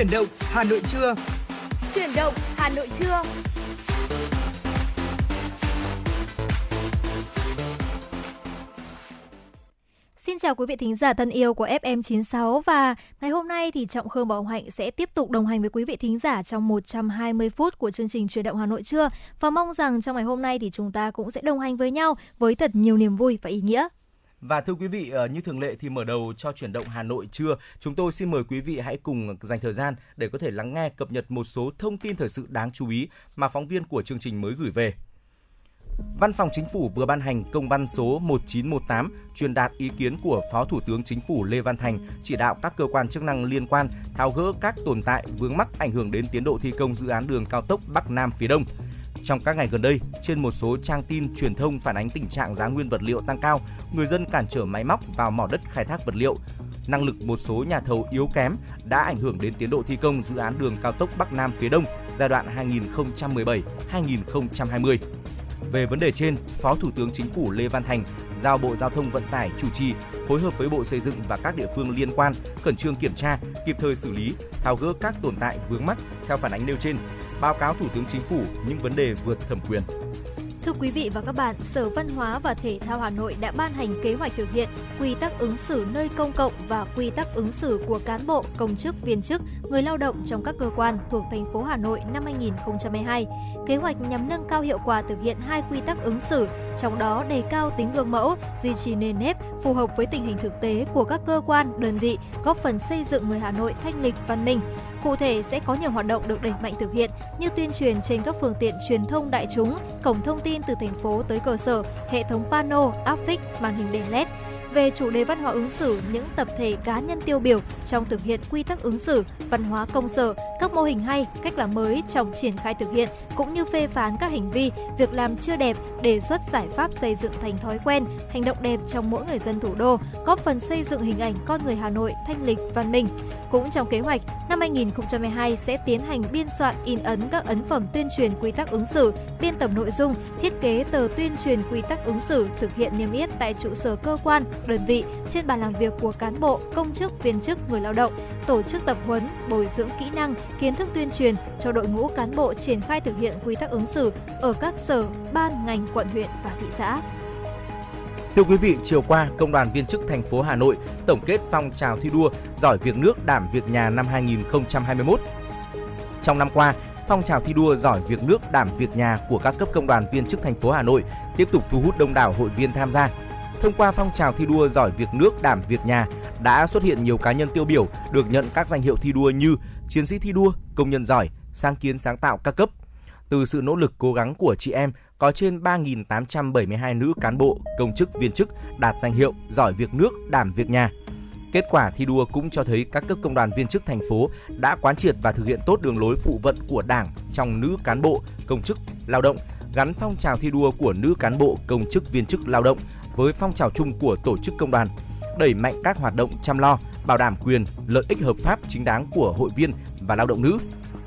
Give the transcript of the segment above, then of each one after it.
Chuyển động Hà Nội trưa. Chuyển động Hà Nội trưa. Xin chào quý vị thính giả thân yêu của FM96 và ngày hôm nay thì Trọng Khương Bảo Hạnh sẽ tiếp tục đồng hành với quý vị thính giả trong 120 phút của chương trình Truyền động Hà Nội trưa và mong rằng trong ngày hôm nay thì chúng ta cũng sẽ đồng hành với nhau với thật nhiều niềm vui và ý nghĩa. Và thưa quý vị, ờ, như thường lệ thì mở đầu cho chuyển động Hà Nội trưa, chúng tôi xin mời quý vị hãy cùng dành thời gian để có thể lắng nghe cập nhật một số thông tin thời sự đáng chú ý mà phóng viên của chương trình mới gửi về. Văn phòng Chính phủ vừa ban hành công văn số 1918 truyền đạt ý kiến của Phó Thủ tướng Chính phủ Lê Văn Thành chỉ đạo các cơ quan chức năng liên quan tháo gỡ các tồn tại vướng mắc ảnh hưởng đến tiến độ thi công dự án đường cao tốc Bắc Nam phía Đông. Trong các ngày gần đây, trên một số trang tin truyền thông phản ánh tình trạng giá nguyên vật liệu tăng cao, người dân cản trở máy móc vào mỏ đất khai thác vật liệu. Năng lực một số nhà thầu yếu kém đã ảnh hưởng đến tiến độ thi công dự án đường cao tốc Bắc Nam phía Đông giai đoạn 2017-2020. Về vấn đề trên, Phó Thủ tướng Chính phủ Lê Văn Thành giao Bộ Giao thông Vận tải chủ trì phối hợp với Bộ Xây dựng và các địa phương liên quan khẩn trương kiểm tra, kịp thời xử lý, tháo gỡ các tồn tại vướng mắc theo phản ánh nêu trên, báo cáo Thủ tướng Chính phủ những vấn đề vượt thẩm quyền. Thưa quý vị và các bạn, Sở Văn hóa và Thể thao Hà Nội đã ban hành kế hoạch thực hiện quy tắc ứng xử nơi công cộng và quy tắc ứng xử của cán bộ, công chức, viên chức, người lao động trong các cơ quan thuộc thành phố Hà Nội năm 2022. Kế hoạch nhằm nâng cao hiệu quả thực hiện hai quy tắc ứng xử, trong đó đề cao tính gương mẫu, duy trì nền nếp phù hợp với tình hình thực tế của các cơ quan, đơn vị, góp phần xây dựng người Hà Nội thanh lịch, văn minh. Cụ thể sẽ có nhiều hoạt động được đẩy mạnh thực hiện như tuyên truyền trên các phương tiện truyền thông đại chúng, cổng thông tin từ thành phố tới cơ sở, hệ thống pano, áp phích, màn hình đèn LED về chủ đề văn hóa ứng xử những tập thể cá nhân tiêu biểu trong thực hiện quy tắc ứng xử, văn hóa công sở, các mô hình hay, cách làm mới trong triển khai thực hiện cũng như phê phán các hành vi, việc làm chưa đẹp, đề xuất giải pháp xây dựng thành thói quen, hành động đẹp trong mỗi người dân thủ đô, góp phần xây dựng hình ảnh con người Hà Nội thanh lịch, văn minh. Cũng trong kế hoạch, năm 2022 sẽ tiến hành biên soạn in ấn các ấn phẩm tuyên truyền quy tắc ứng xử, biên tập nội dung, thiết kế tờ tuyên truyền quy tắc ứng xử thực hiện niêm yết tại trụ sở cơ quan, đơn vị, trên bàn làm việc của cán bộ, công chức, viên chức, người lao động, tổ chức tập huấn, bồi dưỡng kỹ năng, kiến thức tuyên truyền cho đội ngũ cán bộ triển khai thực hiện quy tắc ứng xử ở các sở, ban, ngành, quận, huyện và thị xã. Thưa quý vị, chiều qua, Công đoàn viên chức thành phố Hà Nội tổng kết phong trào thi đua giỏi việc nước đảm việc nhà năm 2021. Trong năm qua, phong trào thi đua giỏi việc nước đảm việc nhà của các cấp công đoàn viên chức thành phố Hà Nội tiếp tục thu hút đông đảo hội viên tham gia. Thông qua phong trào thi đua giỏi việc nước đảm việc nhà đã xuất hiện nhiều cá nhân tiêu biểu được nhận các danh hiệu thi đua như chiến sĩ thi đua, công nhân giỏi, sáng kiến sáng tạo các cấp. Từ sự nỗ lực cố gắng của chị em, có trên 3.872 nữ cán bộ, công chức, viên chức đạt danh hiệu giỏi việc nước, đảm việc nhà. Kết quả thi đua cũng cho thấy các cấp công đoàn viên chức thành phố đã quán triệt và thực hiện tốt đường lối phụ vận của Đảng trong nữ cán bộ, công chức, lao động, gắn phong trào thi đua của nữ cán bộ, công chức, viên chức, lao động với phong trào chung của tổ chức công đoàn, đẩy mạnh các hoạt động chăm lo, bảo đảm quyền, lợi ích hợp pháp chính đáng của hội viên và lao động nữ,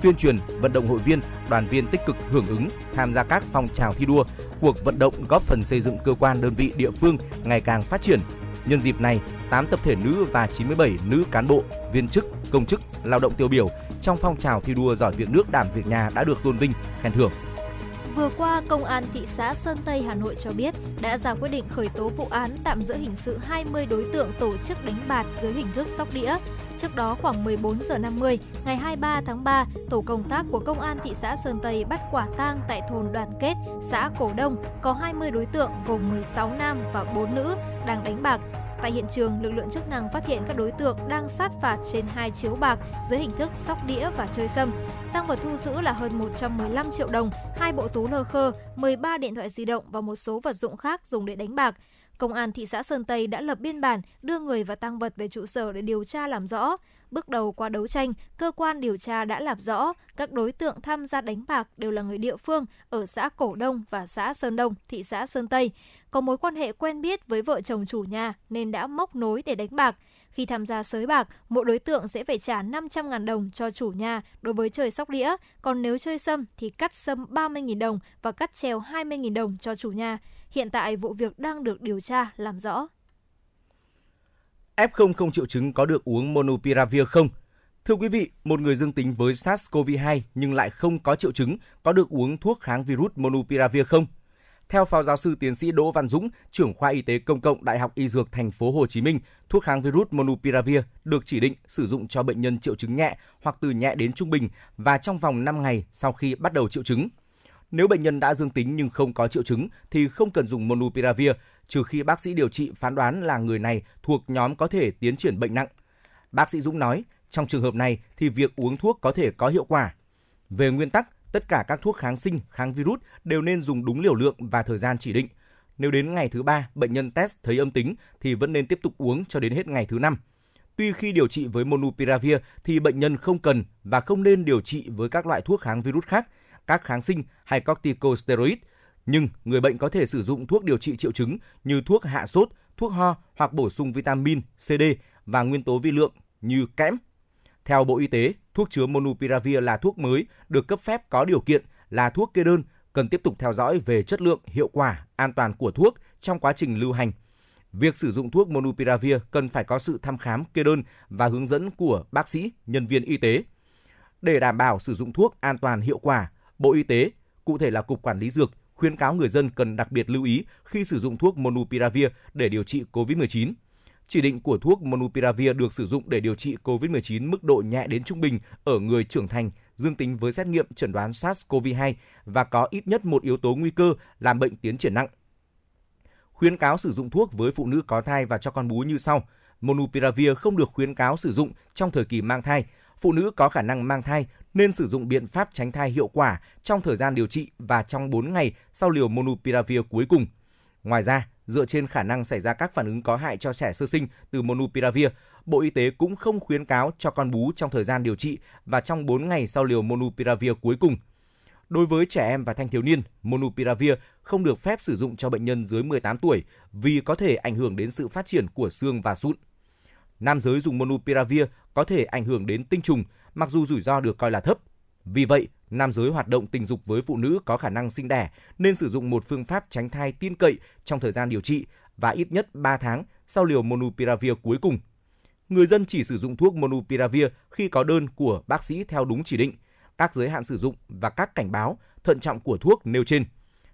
tuyên truyền, vận động hội viên, đoàn viên tích cực hưởng ứng, tham gia các phong trào thi đua, cuộc vận động góp phần xây dựng cơ quan đơn vị địa phương ngày càng phát triển. Nhân dịp này, 8 tập thể nữ và 97 nữ cán bộ, viên chức, công chức, lao động tiêu biểu trong phong trào thi đua giỏi việc nước đảm việc nhà đã được tôn vinh, khen thưởng. Vừa qua, Công an thị xã Sơn Tây Hà Nội cho biết đã ra quyết định khởi tố vụ án tạm giữ hình sự 20 đối tượng tổ chức đánh bạc dưới hình thức sóc đĩa. Trước đó khoảng 14 giờ 50, ngày 23 tháng 3, tổ công tác của Công an thị xã Sơn Tây bắt quả tang tại thôn Đoàn Kết, xã Cổ Đông có 20 đối tượng gồm 16 nam và 4 nữ đang đánh bạc Tại hiện trường, lực lượng chức năng phát hiện các đối tượng đang sát phạt trên hai chiếu bạc dưới hình thức sóc đĩa và chơi sâm. Tăng vật thu giữ là hơn 115 triệu đồng, hai bộ tú lơ khơ, 13 điện thoại di động và một số vật dụng khác dùng để đánh bạc. Công an thị xã Sơn Tây đã lập biên bản đưa người và tăng vật về trụ sở để điều tra làm rõ. Bước đầu qua đấu tranh, cơ quan điều tra đã làm rõ các đối tượng tham gia đánh bạc đều là người địa phương ở xã Cổ Đông và xã Sơn Đông, thị xã Sơn Tây. Có mối quan hệ quen biết với vợ chồng chủ nhà nên đã móc nối để đánh bạc. Khi tham gia sới bạc, mỗi đối tượng sẽ phải trả 500.000 đồng cho chủ nhà đối với chơi sóc đĩa, còn nếu chơi sâm thì cắt sâm 30.000 đồng và cắt treo 20.000 đồng cho chủ nhà. Hiện tại vụ việc đang được điều tra làm rõ. F0 không triệu chứng có được uống Monopiravir không? Thưa quý vị, một người dương tính với SARS-CoV-2 nhưng lại không có triệu chứng có được uống thuốc kháng virus Monupiravir không? Theo phó giáo sư tiến sĩ Đỗ Văn Dũng, trưởng khoa y tế công cộng Đại học Y Dược thành phố Hồ Chí Minh, thuốc kháng virus Monupiravir được chỉ định sử dụng cho bệnh nhân triệu chứng nhẹ hoặc từ nhẹ đến trung bình và trong vòng 5 ngày sau khi bắt đầu triệu chứng. Nếu bệnh nhân đã dương tính nhưng không có triệu chứng thì không cần dùng Monupiravir, trừ khi bác sĩ điều trị phán đoán là người này thuộc nhóm có thể tiến triển bệnh nặng. Bác sĩ Dũng nói, trong trường hợp này thì việc uống thuốc có thể có hiệu quả. Về nguyên tắc, tất cả các thuốc kháng sinh, kháng virus đều nên dùng đúng liều lượng và thời gian chỉ định. Nếu đến ngày thứ ba bệnh nhân test thấy âm tính thì vẫn nên tiếp tục uống cho đến hết ngày thứ năm. Tuy khi điều trị với Monupiravir thì bệnh nhân không cần và không nên điều trị với các loại thuốc kháng virus khác, các kháng sinh hay corticosteroid, nhưng người bệnh có thể sử dụng thuốc điều trị triệu chứng như thuốc hạ sốt, thuốc ho hoặc bổ sung vitamin CD và nguyên tố vi lượng như kẽm, theo Bộ Y tế, thuốc chứa Monupiravir là thuốc mới được cấp phép có điều kiện là thuốc kê đơn, cần tiếp tục theo dõi về chất lượng, hiệu quả, an toàn của thuốc trong quá trình lưu hành. Việc sử dụng thuốc Monupiravir cần phải có sự thăm khám kê đơn và hướng dẫn của bác sĩ, nhân viên y tế. Để đảm bảo sử dụng thuốc an toàn hiệu quả, Bộ Y tế, cụ thể là Cục Quản lý Dược, khuyến cáo người dân cần đặc biệt lưu ý khi sử dụng thuốc Monupiravir để điều trị COVID-19. Chỉ định của thuốc Monupiravir được sử dụng để điều trị COVID-19 mức độ nhẹ đến trung bình ở người trưởng thành dương tính với xét nghiệm chẩn đoán SARS-CoV-2 và có ít nhất một yếu tố nguy cơ làm bệnh tiến triển nặng. Khuyến cáo sử dụng thuốc với phụ nữ có thai và cho con bú như sau. Monupiravir không được khuyến cáo sử dụng trong thời kỳ mang thai. Phụ nữ có khả năng mang thai nên sử dụng biện pháp tránh thai hiệu quả trong thời gian điều trị và trong 4 ngày sau liều Monupiravir cuối cùng. Ngoài ra, dựa trên khả năng xảy ra các phản ứng có hại cho trẻ sơ sinh từ Monupiravir, Bộ Y tế cũng không khuyến cáo cho con bú trong thời gian điều trị và trong 4 ngày sau liều Monupiravir cuối cùng. Đối với trẻ em và thanh thiếu niên, Monupiravir không được phép sử dụng cho bệnh nhân dưới 18 tuổi vì có thể ảnh hưởng đến sự phát triển của xương và sụn. Nam giới dùng Monupiravir có thể ảnh hưởng đến tinh trùng, mặc dù rủi ro được coi là thấp. Vì vậy, nam giới hoạt động tình dục với phụ nữ có khả năng sinh đẻ nên sử dụng một phương pháp tránh thai tin cậy trong thời gian điều trị và ít nhất 3 tháng sau liều Monupiravir cuối cùng. Người dân chỉ sử dụng thuốc Monupiravir khi có đơn của bác sĩ theo đúng chỉ định, các giới hạn sử dụng và các cảnh báo thận trọng của thuốc nêu trên.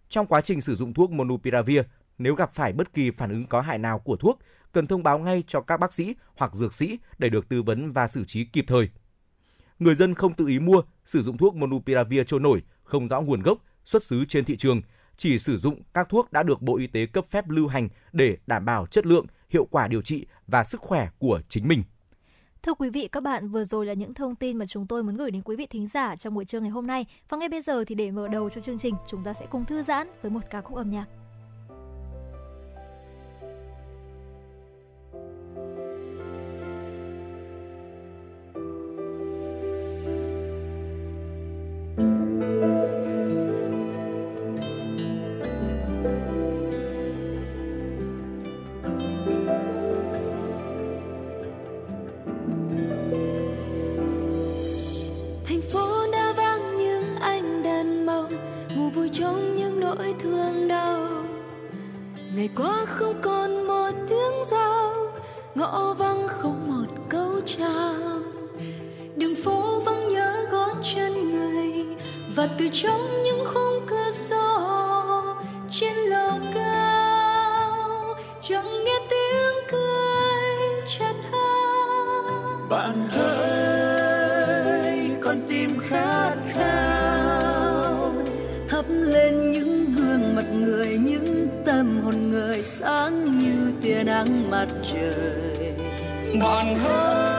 Trong quá trình sử dụng thuốc Monupiravir, nếu gặp phải bất kỳ phản ứng có hại nào của thuốc, cần thông báo ngay cho các bác sĩ hoặc dược sĩ để được tư vấn và xử trí kịp thời người dân không tự ý mua, sử dụng thuốc Monupiravir trôi nổi, không rõ nguồn gốc, xuất xứ trên thị trường, chỉ sử dụng các thuốc đã được Bộ Y tế cấp phép lưu hành để đảm bảo chất lượng, hiệu quả điều trị và sức khỏe của chính mình. Thưa quý vị, các bạn, vừa rồi là những thông tin mà chúng tôi muốn gửi đến quý vị thính giả trong buổi trưa ngày hôm nay. Và ngay bây giờ thì để mở đầu cho chương trình, chúng ta sẽ cùng thư giãn với một ca khúc âm nhạc. Ngày qua không còn một tiếng giao, ngõ vắng không một câu chào. Đường phố vắng nhớ gót chân người và từ trong những khung sáng như tia nắng mặt trời. Bạn hỡi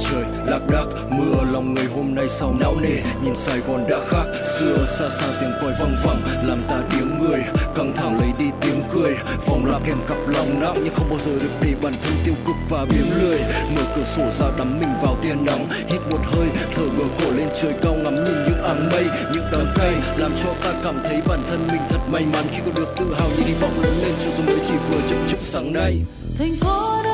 trời lạc đác, mưa lòng người hôm nay sao não nề. Nhìn sài gòn đã khác, xưa xa xa tiếng còi văng vẳng. Làm ta tiếng người, căng thẳng lấy đi tiếng cười. Vòng là kèm cặp lòng nặng, nhưng không bao giờ được để bản thân tiêu cực và biếng lười. Mở cửa sổ ra đắm mình vào tia nắng. Hít một hơi, thở ngửa cổ lên trời cao ngắm nhìn những áng mây, những đám cây. Làm cho ta cảm thấy bản thân mình thật may mắn khi có được tự hào như hy vọng lớn lên cho dù mới chỉ vừa chậm chậm sáng nay. Thành phố đã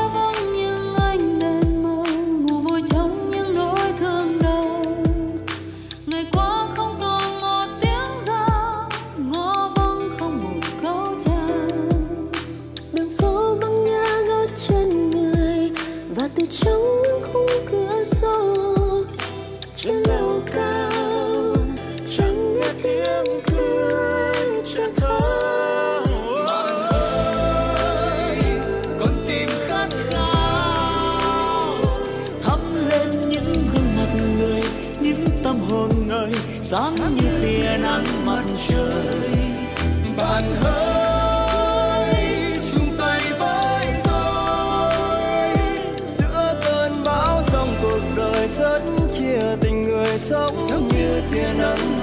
sáng như tia nắng mặt trời. Bạn hỡi, chung tay với tôi. Giữa cơn bão, dòng cuộc đời rất chia tình người sống như tia nắng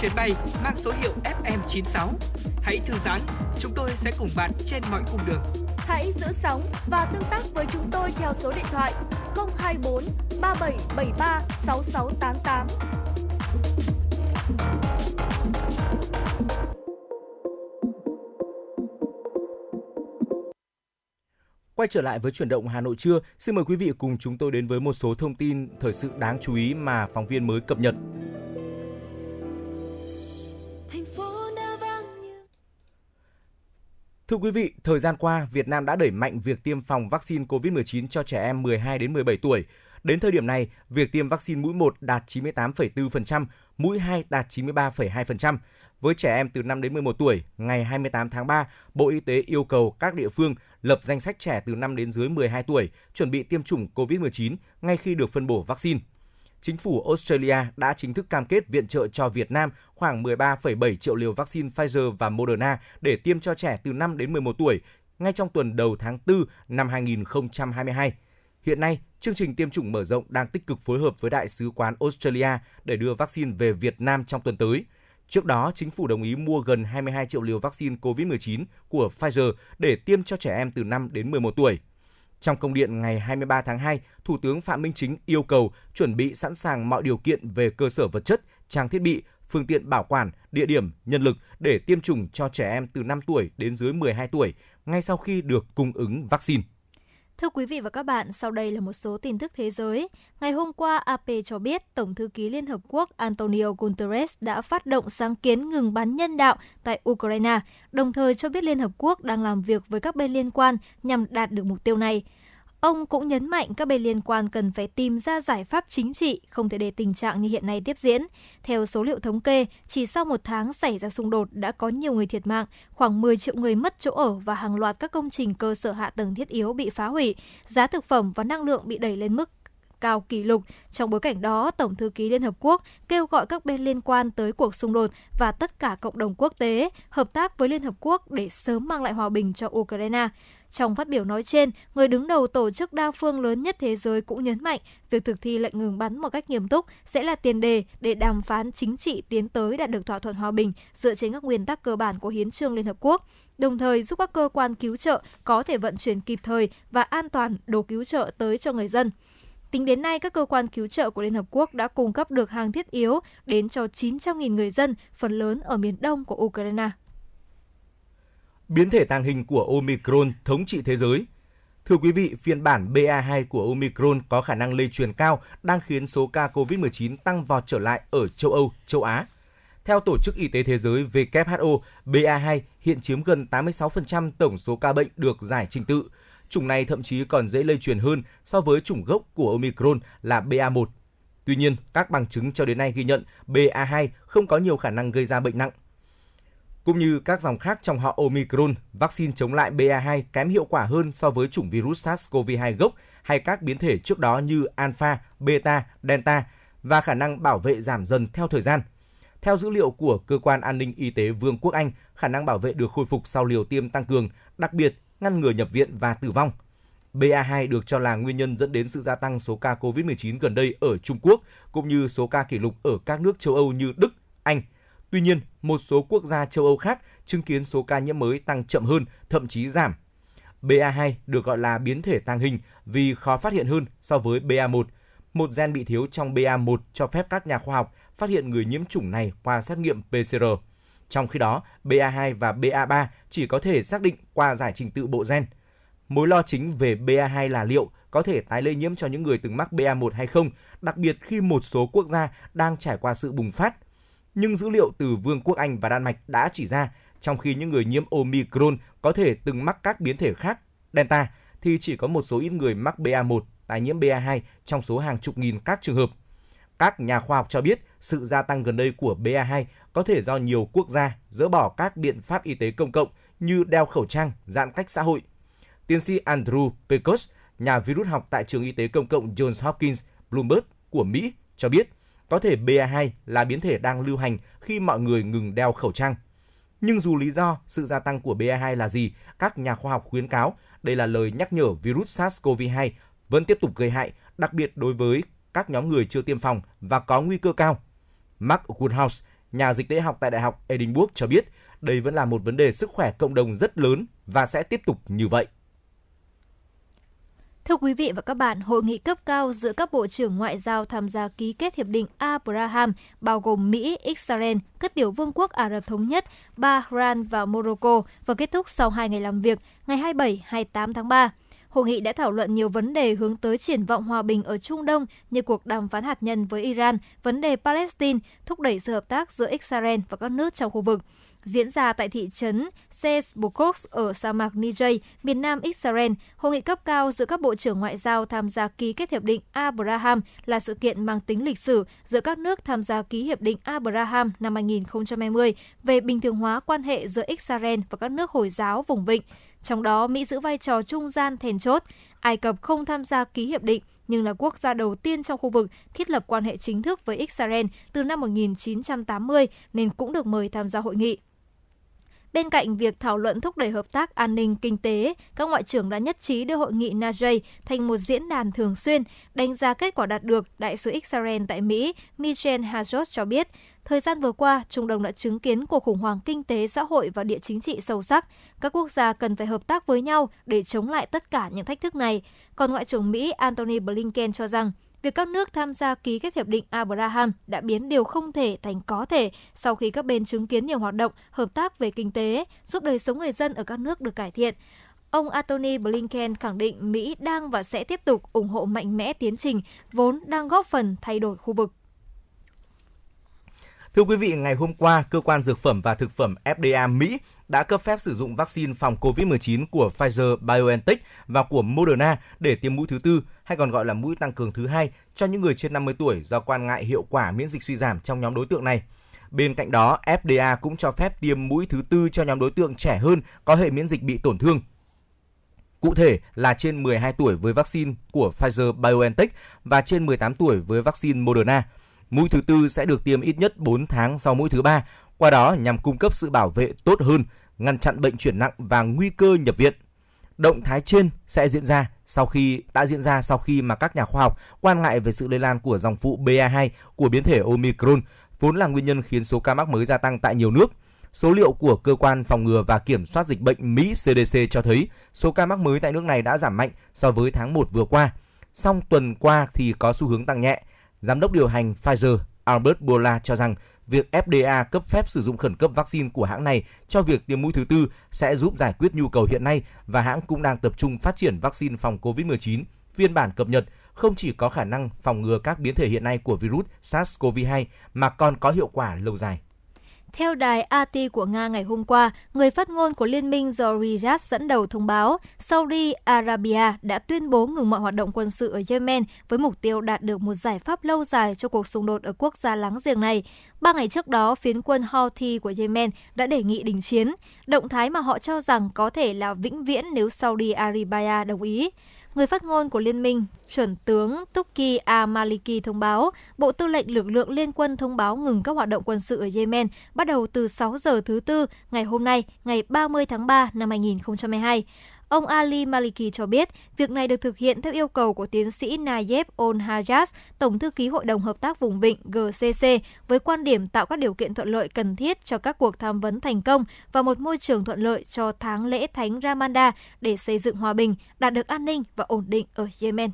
chuyến bay mang số hiệu FM96. Hãy thư giãn, chúng tôi sẽ cùng bạn trên mọi cung đường. Hãy giữ sóng và tương tác với chúng tôi theo số điện thoại 024 3773 6688. Quay trở lại với chuyển động Hà Nội trưa, xin mời quý vị cùng chúng tôi đến với một số thông tin thời sự đáng chú ý mà phóng viên mới cập nhật. Thưa quý vị, thời gian qua, Việt Nam đã đẩy mạnh việc tiêm phòng vaccine COVID-19 cho trẻ em 12 đến 17 tuổi. Đến thời điểm này, việc tiêm vaccine mũi 1 đạt 98,4%, mũi 2 đạt 93,2%. Với trẻ em từ 5 đến 11 tuổi, ngày 28 tháng 3, Bộ Y tế yêu cầu các địa phương lập danh sách trẻ từ 5 đến dưới 12 tuổi chuẩn bị tiêm chủng COVID-19 ngay khi được phân bổ vaccine. Chính phủ Australia đã chính thức cam kết viện trợ cho Việt Nam khoảng 13,7 triệu liều vaccine Pfizer và Moderna để tiêm cho trẻ từ 5 đến 11 tuổi ngay trong tuần đầu tháng 4 năm 2022. Hiện nay, chương trình tiêm chủng mở rộng đang tích cực phối hợp với Đại sứ quán Australia để đưa vaccine về Việt Nam trong tuần tới. Trước đó, chính phủ đồng ý mua gần 22 triệu liều vaccine COVID-19 của Pfizer để tiêm cho trẻ em từ 5 đến 11 tuổi. Trong công điện ngày 23 tháng 2, Thủ tướng Phạm Minh Chính yêu cầu chuẩn bị sẵn sàng mọi điều kiện về cơ sở vật chất, trang thiết bị, phương tiện bảo quản, địa điểm, nhân lực để tiêm chủng cho trẻ em từ 5 tuổi đến dưới 12 tuổi ngay sau khi được cung ứng vaccine. Thưa quý vị và các bạn, sau đây là một số tin tức thế giới. Ngày hôm qua, AP cho biết Tổng thư ký Liên Hợp Quốc Antonio Guterres đã phát động sáng kiến ngừng bắn nhân đạo tại Ukraine, đồng thời cho biết Liên Hợp Quốc đang làm việc với các bên liên quan nhằm đạt được mục tiêu này. Ông cũng nhấn mạnh các bên liên quan cần phải tìm ra giải pháp chính trị, không thể để tình trạng như hiện nay tiếp diễn. Theo số liệu thống kê, chỉ sau một tháng xảy ra xung đột đã có nhiều người thiệt mạng, khoảng 10 triệu người mất chỗ ở và hàng loạt các công trình cơ sở hạ tầng thiết yếu bị phá hủy, giá thực phẩm và năng lượng bị đẩy lên mức cao kỷ lục. Trong bối cảnh đó, Tổng thư ký Liên Hợp Quốc kêu gọi các bên liên quan tới cuộc xung đột và tất cả cộng đồng quốc tế hợp tác với Liên Hợp Quốc để sớm mang lại hòa bình cho Ukraine. Trong phát biểu nói trên, người đứng đầu tổ chức đa phương lớn nhất thế giới cũng nhấn mạnh việc thực thi lệnh ngừng bắn một cách nghiêm túc sẽ là tiền đề để đàm phán chính trị tiến tới đạt được thỏa thuận hòa bình dựa trên các nguyên tắc cơ bản của Hiến trương Liên Hợp Quốc, đồng thời giúp các cơ quan cứu trợ có thể vận chuyển kịp thời và an toàn đồ cứu trợ tới cho người dân. Tính đến nay, các cơ quan cứu trợ của Liên Hợp Quốc đã cung cấp được hàng thiết yếu đến cho 900.000 người dân, phần lớn ở miền đông của Ukraine biến thể tàng hình của Omicron thống trị thế giới. Thưa quý vị, phiên bản BA2 của Omicron có khả năng lây truyền cao đang khiến số ca COVID-19 tăng vọt trở lại ở châu Âu, châu Á. Theo Tổ chức Y tế Thế giới WHO, BA2 hiện chiếm gần 86% tổng số ca bệnh được giải trình tự. Chủng này thậm chí còn dễ lây truyền hơn so với chủng gốc của Omicron là BA1. Tuy nhiên, các bằng chứng cho đến nay ghi nhận BA2 không có nhiều khả năng gây ra bệnh nặng cũng như các dòng khác trong họ Omicron, vaccine chống lại BA2 kém hiệu quả hơn so với chủng virus SARS-CoV-2 gốc hay các biến thể trước đó như Alpha, Beta, Delta và khả năng bảo vệ giảm dần theo thời gian. Theo dữ liệu của Cơ quan An ninh Y tế Vương quốc Anh, khả năng bảo vệ được khôi phục sau liều tiêm tăng cường, đặc biệt ngăn ngừa nhập viện và tử vong. BA2 được cho là nguyên nhân dẫn đến sự gia tăng số ca COVID-19 gần đây ở Trung Quốc, cũng như số ca kỷ lục ở các nước châu Âu như Đức, Anh, Tuy nhiên, một số quốc gia châu Âu khác chứng kiến số ca nhiễm mới tăng chậm hơn, thậm chí giảm. BA2 được gọi là biến thể tàng hình vì khó phát hiện hơn so với BA1. Một gen bị thiếu trong BA1 cho phép các nhà khoa học phát hiện người nhiễm chủng này qua xét nghiệm PCR. Trong khi đó, BA2 và BA3 chỉ có thể xác định qua giải trình tự bộ gen. Mối lo chính về BA2 là liệu có thể tái lây nhiễm cho những người từng mắc BA1 hay không, đặc biệt khi một số quốc gia đang trải qua sự bùng phát nhưng dữ liệu từ Vương quốc Anh và Đan Mạch đã chỉ ra, trong khi những người nhiễm Omicron có thể từng mắc các biến thể khác, Delta, thì chỉ có một số ít người mắc BA1 tái nhiễm BA2 trong số hàng chục nghìn các trường hợp. Các nhà khoa học cho biết sự gia tăng gần đây của BA2 có thể do nhiều quốc gia dỡ bỏ các biện pháp y tế công cộng như đeo khẩu trang, giãn cách xã hội. Tiến sĩ Andrew Pecos, nhà virus học tại trường y tế công cộng Johns Hopkins, Bloomberg của Mỹ cho biết có thể BA2 là biến thể đang lưu hành khi mọi người ngừng đeo khẩu trang. Nhưng dù lý do sự gia tăng của BA2 là gì, các nhà khoa học khuyến cáo đây là lời nhắc nhở virus SARS-CoV-2 vẫn tiếp tục gây hại, đặc biệt đối với các nhóm người chưa tiêm phòng và có nguy cơ cao. Mark Woodhouse, nhà dịch tễ học tại Đại học Edinburgh cho biết đây vẫn là một vấn đề sức khỏe cộng đồng rất lớn và sẽ tiếp tục như vậy. Thưa quý vị và các bạn, hội nghị cấp cao giữa các bộ trưởng ngoại giao tham gia ký kết hiệp định Abraham bao gồm Mỹ, Israel, các tiểu vương quốc Ả Rập Thống Nhất, Bahrain và Morocco và kết thúc sau 2 ngày làm việc, ngày 27-28 tháng 3. Hội nghị đã thảo luận nhiều vấn đề hướng tới triển vọng hòa bình ở Trung Đông như cuộc đàm phán hạt nhân với Iran, vấn đề Palestine, thúc đẩy sự hợp tác giữa Israel và các nước trong khu vực diễn ra tại thị trấn Sesbukos ở sa mạc Niger, miền nam Israel. Hội nghị cấp cao giữa các bộ trưởng ngoại giao tham gia ký kết hiệp định Abraham là sự kiện mang tính lịch sử giữa các nước tham gia ký hiệp định Abraham năm 2020 về bình thường hóa quan hệ giữa Israel và các nước Hồi giáo vùng vịnh. Trong đó, Mỹ giữ vai trò trung gian then chốt. Ai Cập không tham gia ký hiệp định nhưng là quốc gia đầu tiên trong khu vực thiết lập quan hệ chính thức với Israel từ năm 1980 nên cũng được mời tham gia hội nghị. Bên cạnh việc thảo luận thúc đẩy hợp tác an ninh kinh tế, các ngoại trưởng đã nhất trí đưa hội nghị Najay thành một diễn đàn thường xuyên, đánh giá kết quả đạt được. Đại sứ Israel tại Mỹ Michel Hajot cho biết, thời gian vừa qua, Trung Đông đã chứng kiến cuộc khủng hoảng kinh tế, xã hội và địa chính trị sâu sắc. Các quốc gia cần phải hợp tác với nhau để chống lại tất cả những thách thức này. Còn Ngoại trưởng Mỹ Antony Blinken cho rằng, việc các nước tham gia ký kết hiệp định Abraham đã biến điều không thể thành có thể sau khi các bên chứng kiến nhiều hoạt động hợp tác về kinh tế, giúp đời sống người dân ở các nước được cải thiện. Ông Antony Blinken khẳng định Mỹ đang và sẽ tiếp tục ủng hộ mạnh mẽ tiến trình vốn đang góp phần thay đổi khu vực. Thưa quý vị, ngày hôm qua, Cơ quan Dược phẩm và Thực phẩm FDA Mỹ đã cấp phép sử dụng vaccine phòng COVID-19 của Pfizer-BioNTech và của Moderna để tiêm mũi thứ tư, hay còn gọi là mũi tăng cường thứ hai, cho những người trên 50 tuổi do quan ngại hiệu quả miễn dịch suy giảm trong nhóm đối tượng này. Bên cạnh đó, FDA cũng cho phép tiêm mũi thứ tư cho nhóm đối tượng trẻ hơn có hệ miễn dịch bị tổn thương. Cụ thể là trên 12 tuổi với vaccine của Pfizer-BioNTech và trên 18 tuổi với vaccine Moderna. Mũi thứ tư sẽ được tiêm ít nhất 4 tháng sau mũi thứ ba, qua đó nhằm cung cấp sự bảo vệ tốt hơn, ngăn chặn bệnh chuyển nặng và nguy cơ nhập viện. Động thái trên sẽ diễn ra sau khi đã diễn ra sau khi mà các nhà khoa học quan ngại về sự lây lan của dòng phụ BA2 của biến thể Omicron, vốn là nguyên nhân khiến số ca mắc mới gia tăng tại nhiều nước. Số liệu của cơ quan phòng ngừa và kiểm soát dịch bệnh Mỹ CDC cho thấy số ca mắc mới tại nước này đã giảm mạnh so với tháng 1 vừa qua. Song tuần qua thì có xu hướng tăng nhẹ. Giám đốc điều hành Pfizer Albert Bourla cho rằng việc FDA cấp phép sử dụng khẩn cấp vaccine của hãng này cho việc tiêm mũi thứ tư sẽ giúp giải quyết nhu cầu hiện nay và hãng cũng đang tập trung phát triển vaccine phòng COVID-19 phiên bản cập nhật không chỉ có khả năng phòng ngừa các biến thể hiện nay của virus SARS-CoV-2 mà còn có hiệu quả lâu dài. Theo đài RT của Nga ngày hôm qua, người phát ngôn của liên minh do Riyadh dẫn đầu thông báo Saudi Arabia đã tuyên bố ngừng mọi hoạt động quân sự ở Yemen với mục tiêu đạt được một giải pháp lâu dài cho cuộc xung đột ở quốc gia láng giềng này. Ba ngày trước đó, phiến quân Houthi của Yemen đã đề nghị đình chiến, động thái mà họ cho rằng có thể là vĩnh viễn nếu Saudi Arabia đồng ý. Người phát ngôn của Liên minh, chuẩn tướng Tuki al-Maliki thông báo, Bộ Tư lệnh lực lượng liên quân thông báo ngừng các hoạt động quân sự ở Yemen bắt đầu từ 6 giờ thứ Tư ngày hôm nay, ngày 30 tháng 3 năm 2022. Ông Ali Maliki cho biết, việc này được thực hiện theo yêu cầu của tiến sĩ Nayeb Ol Hajaz, Tổng thư ký Hội đồng Hợp tác Vùng Vịnh GCC, với quan điểm tạo các điều kiện thuận lợi cần thiết cho các cuộc tham vấn thành công và một môi trường thuận lợi cho tháng lễ Thánh Ramanda để xây dựng hòa bình, đạt được an ninh và ổn định ở Yemen.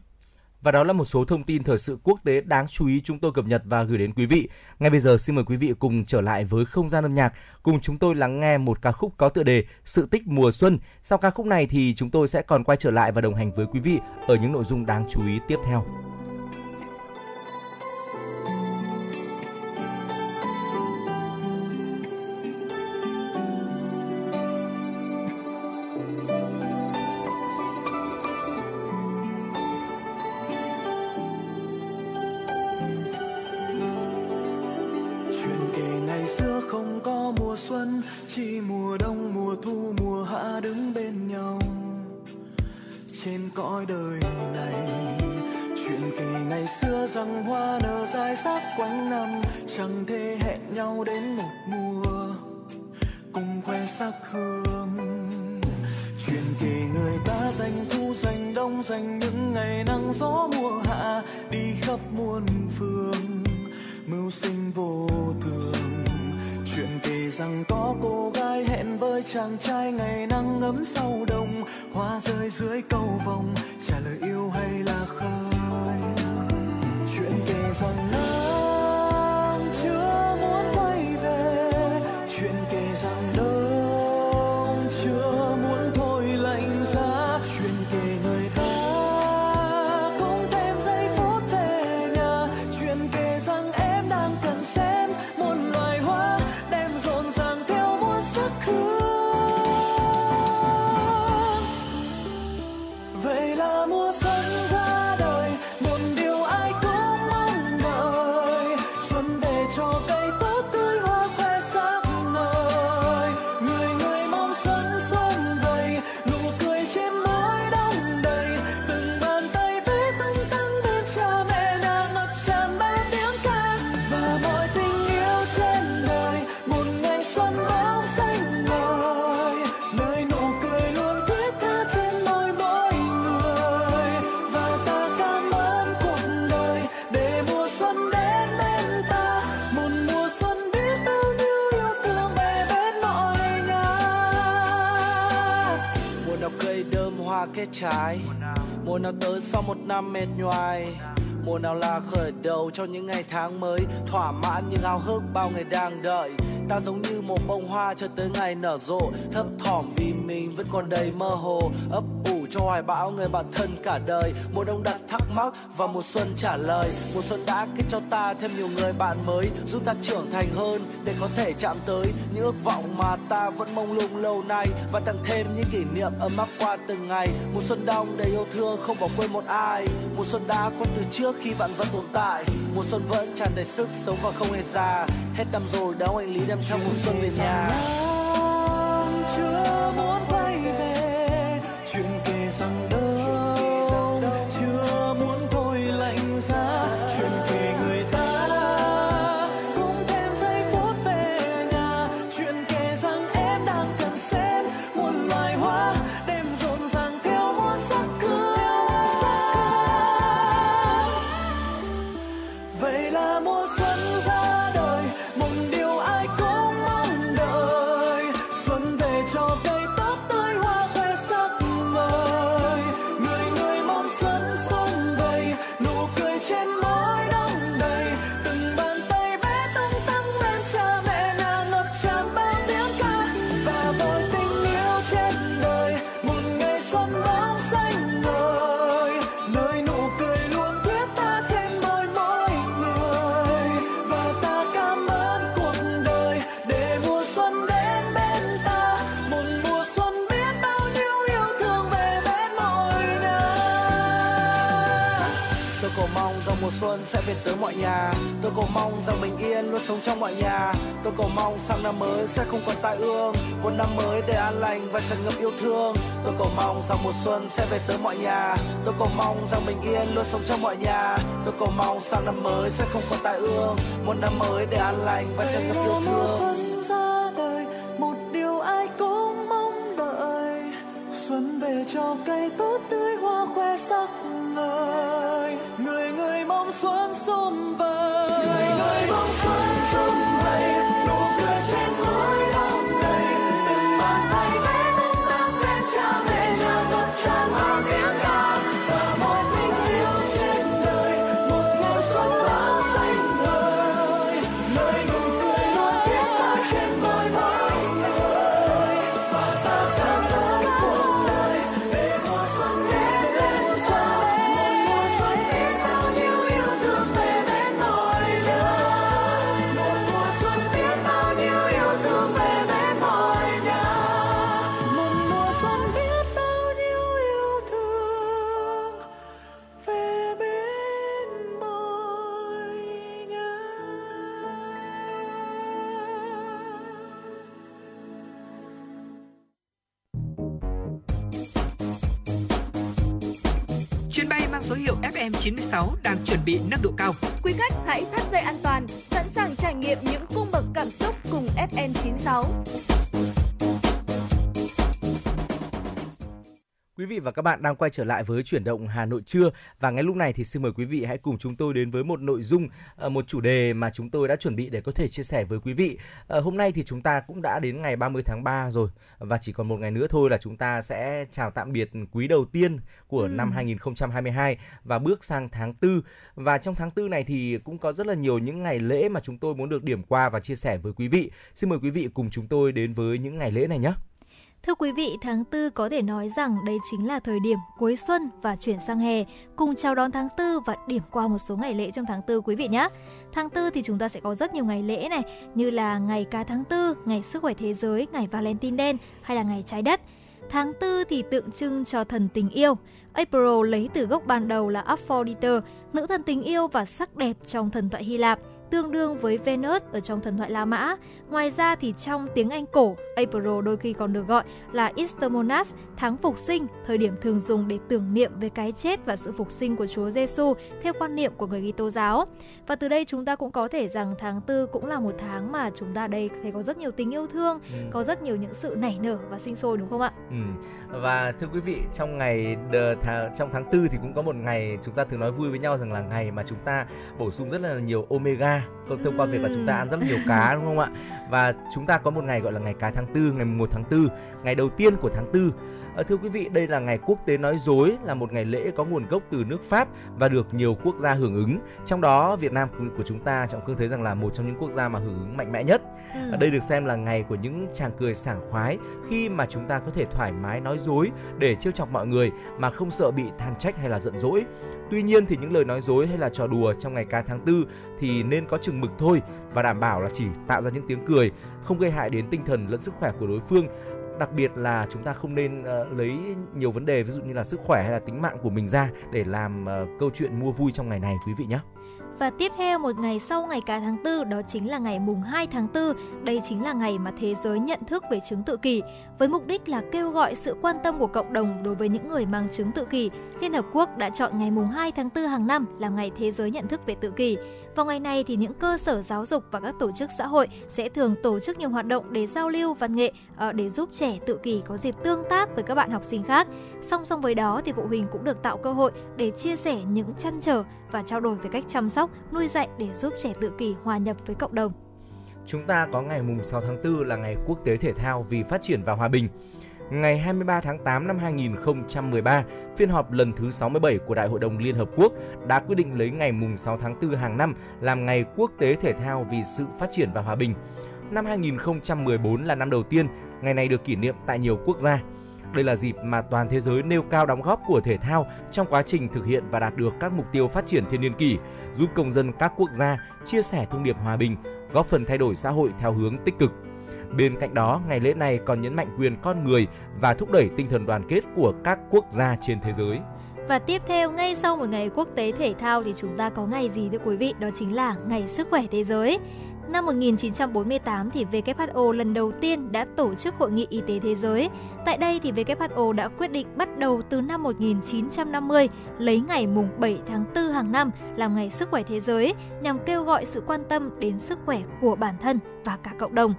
Và đó là một số thông tin thời sự quốc tế đáng chú ý chúng tôi cập nhật và gửi đến quý vị. Ngay bây giờ xin mời quý vị cùng trở lại với không gian âm nhạc, cùng chúng tôi lắng nghe một ca khúc có tựa đề Sự tích mùa xuân. Sau ca khúc này thì chúng tôi sẽ còn quay trở lại và đồng hành với quý vị ở những nội dung đáng chú ý tiếp theo. Năm mệt nhoài. Mùa nào là khởi đầu cho những ngày tháng mới. Thỏa mãn những ao hức bao ngày đang đợi. Ta giống như một bông hoa cho tới ngày nở rộ. Thấp thỏm vì mình vẫn còn đầy mơ hồ. Ấp ủ cho hoài bão người bạn thân cả đời. Mùa đông đặt thắc mắc và mùa xuân trả lời. Mùa xuân đã kết cho ta thêm nhiều người bạn mới, giúp ta trưởng thành hơn để có thể chạm tới những ước vọng mà ta vẫn mong lung lâu nay và tặng thêm những kỷ niệm ấm áp qua từng ngày. Mùa xuân đông đầy yêu thương, không bỏ quên một ai. Mùa xuân đã có từ trước khi bạn vẫn tồn tại. Mùa xuân vẫn tràn đầy sức sống và không hề già. Hết năm rồi đáo anh lý đem theo mùa xuân về nhà. Xuân sẽ về tới mọi nhà. Tôi cầu mong rằng bình yên luôn sống trong mọi nhà. Tôi cầu mong sang năm mới sẽ không còn tai ương. Một năm mới để an lành và tràn ngập yêu thương. Tôi cầu mong rằng mùa xuân sẽ về tới mọi nhà. Tôi cầu mong rằng bình yên luôn sống trong mọi nhà. Tôi cầu mong sang năm mới sẽ không còn tai ương. Một năm mới để an lành và tràn ngập yêu mùa xuân thương ra đời một điều ai cũng mong đợi. Xuân về cho cây tốt tươi hoa khoe sắc ngời người mong xuân vị và các bạn đang quay trở lại với chuyển động Hà Nội trưa và ngay lúc này thì xin mời quý vị hãy cùng chúng tôi đến với một nội dung, ờ, một chủ đề mà chúng tôi đã chuẩn bị để có thể chia sẻ với quý vị. Ờ, Hôm nay thì chúng ta cũng đã đến ngày 30 tháng 3 rồi và chỉ còn một ngày nữa thôi là chúng ta sẽ chào tạm biệt quý đầu tiên của năm 2022 và bước sang tháng 4. Và trong tháng 4 này thì cũng có rất là nhiều những ngày lễ mà chúng tôi muốn được điểm qua và chia sẻ với quý vị. Xin mời quý vị cùng chúng tôi đến với những ngày lễ này nhé. Thưa quý vị, tháng 4 có thể nói rằng đây chính là thời điểm cuối xuân và chuyển sang hè, cùng chào đón tháng 4 và điểm qua một số ngày lễ trong tháng 4 quý vị nhé. Tháng 4 thì chúng ta sẽ có rất nhiều ngày lễ này, như là ngày cá tháng 4, ngày sức khỏe thế giới, ngày Valentine Đen hay là ngày trái đất. Tháng 4 thì tượng trưng cho thần tình yêu. April lấy từ gốc ban đầu là Aphrodite, nữ thần tình yêu và sắc đẹp trong thần thoại Hy Lạp tương đương với Venus ở trong thần thoại La Mã. Ngoài ra thì trong tiếng Anh cổ, April đôi khi còn được gọi là Easter Monas, tháng phục sinh, thời điểm thường dùng để tưởng niệm về cái chết và sự phục sinh của Chúa Giêsu theo quan niệm của người Kitô giáo. Và từ đây chúng ta cũng có thể rằng tháng 4 cũng là một tháng mà chúng ta đây thấy có rất nhiều tình yêu thương, Ừ. có rất nhiều những sự nảy nở và sinh sôi đúng không ạ? Ừ. Và thưa quý vị, trong ngày đờ, thà, trong tháng 4 thì cũng có một ngày chúng ta thường nói vui với nhau rằng là ngày mà chúng ta bổ sung rất là nhiều omega thông qua việc là chúng ta ăn rất là nhiều cá đúng không ạ và chúng ta có một ngày gọi là ngày cá tháng tư ngày 1 tháng 4 ngày đầu tiên của tháng tư À, thưa quý vị, đây là ngày quốc tế nói dối, là một ngày lễ có nguồn gốc từ nước Pháp và được nhiều quốc gia hưởng ứng. Trong đó, Việt Nam của chúng ta trọng cương thấy rằng là một trong những quốc gia mà hưởng ứng mạnh mẽ nhất. Ừ. À, đây được xem là ngày của những chàng cười sảng khoái khi mà chúng ta có thể thoải mái nói dối để trêu chọc mọi người mà không sợ bị than trách hay là giận dỗi. Tuy nhiên thì những lời nói dối hay là trò đùa trong ngày ca tháng tư thì nên có chừng mực thôi và đảm bảo là chỉ tạo ra những tiếng cười, không gây hại đến tinh thần lẫn sức khỏe của đối phương đặc biệt là chúng ta không nên uh, lấy nhiều vấn đề ví dụ như là sức khỏe hay là tính mạng của mình ra để làm uh, câu chuyện mua vui trong ngày này quý vị nhé. Và tiếp theo một ngày sau ngày cả tháng 4 đó chính là ngày mùng 2 tháng 4. Đây chính là ngày mà thế giới nhận thức về chứng tự kỷ với mục đích là kêu gọi sự quan tâm của cộng đồng đối với những người mang chứng tự kỷ. Liên Hợp Quốc đã chọn ngày mùng 2 tháng 4 hàng năm làm ngày thế giới nhận thức về tự kỷ. Vào ngày này thì những cơ sở giáo dục và các tổ chức xã hội sẽ thường tổ chức nhiều hoạt động để giao lưu văn nghệ ờ, để giúp trẻ tự kỷ có dịp tương tác với các bạn học sinh khác. Song song với đó thì phụ huynh cũng được tạo cơ hội để chia sẻ những chăn trở và trao đổi về cách chăm sóc, nuôi dạy để giúp trẻ tự kỷ hòa nhập với cộng đồng. Chúng ta có ngày mùng 6 tháng 4 là ngày quốc tế thể thao vì phát triển và hòa bình. Ngày 23 tháng 8 năm 2013, phiên họp lần thứ 67 của Đại hội đồng Liên Hợp Quốc đã quyết định lấy ngày mùng 6 tháng 4 hàng năm làm ngày quốc tế thể thao vì sự phát triển và hòa bình. Năm 2014 là năm đầu tiên ngày này được kỷ niệm tại nhiều quốc gia. Đây là dịp mà toàn thế giới nêu cao đóng góp của thể thao trong quá trình thực hiện và đạt được các mục tiêu phát triển thiên niên kỷ, giúp công dân các quốc gia chia sẻ thông điệp hòa bình, góp phần thay đổi xã hội theo hướng tích cực. Bên cạnh đó, ngày lễ này còn nhấn mạnh quyền con người và thúc đẩy tinh thần đoàn kết của các quốc gia trên thế giới. Và tiếp theo, ngay sau một ngày quốc tế thể thao thì chúng ta có ngày gì thưa quý vị? Đó chính là ngày sức khỏe thế giới. Năm 1948 thì WHO lần đầu tiên đã tổ chức Hội nghị Y tế Thế giới. Tại đây thì WHO đã quyết định bắt đầu từ năm 1950 lấy ngày mùng 7 tháng 4 hàng năm làm ngày sức khỏe thế giới nhằm kêu gọi sự quan tâm đến sức khỏe của bản thân và cả cộng đồng.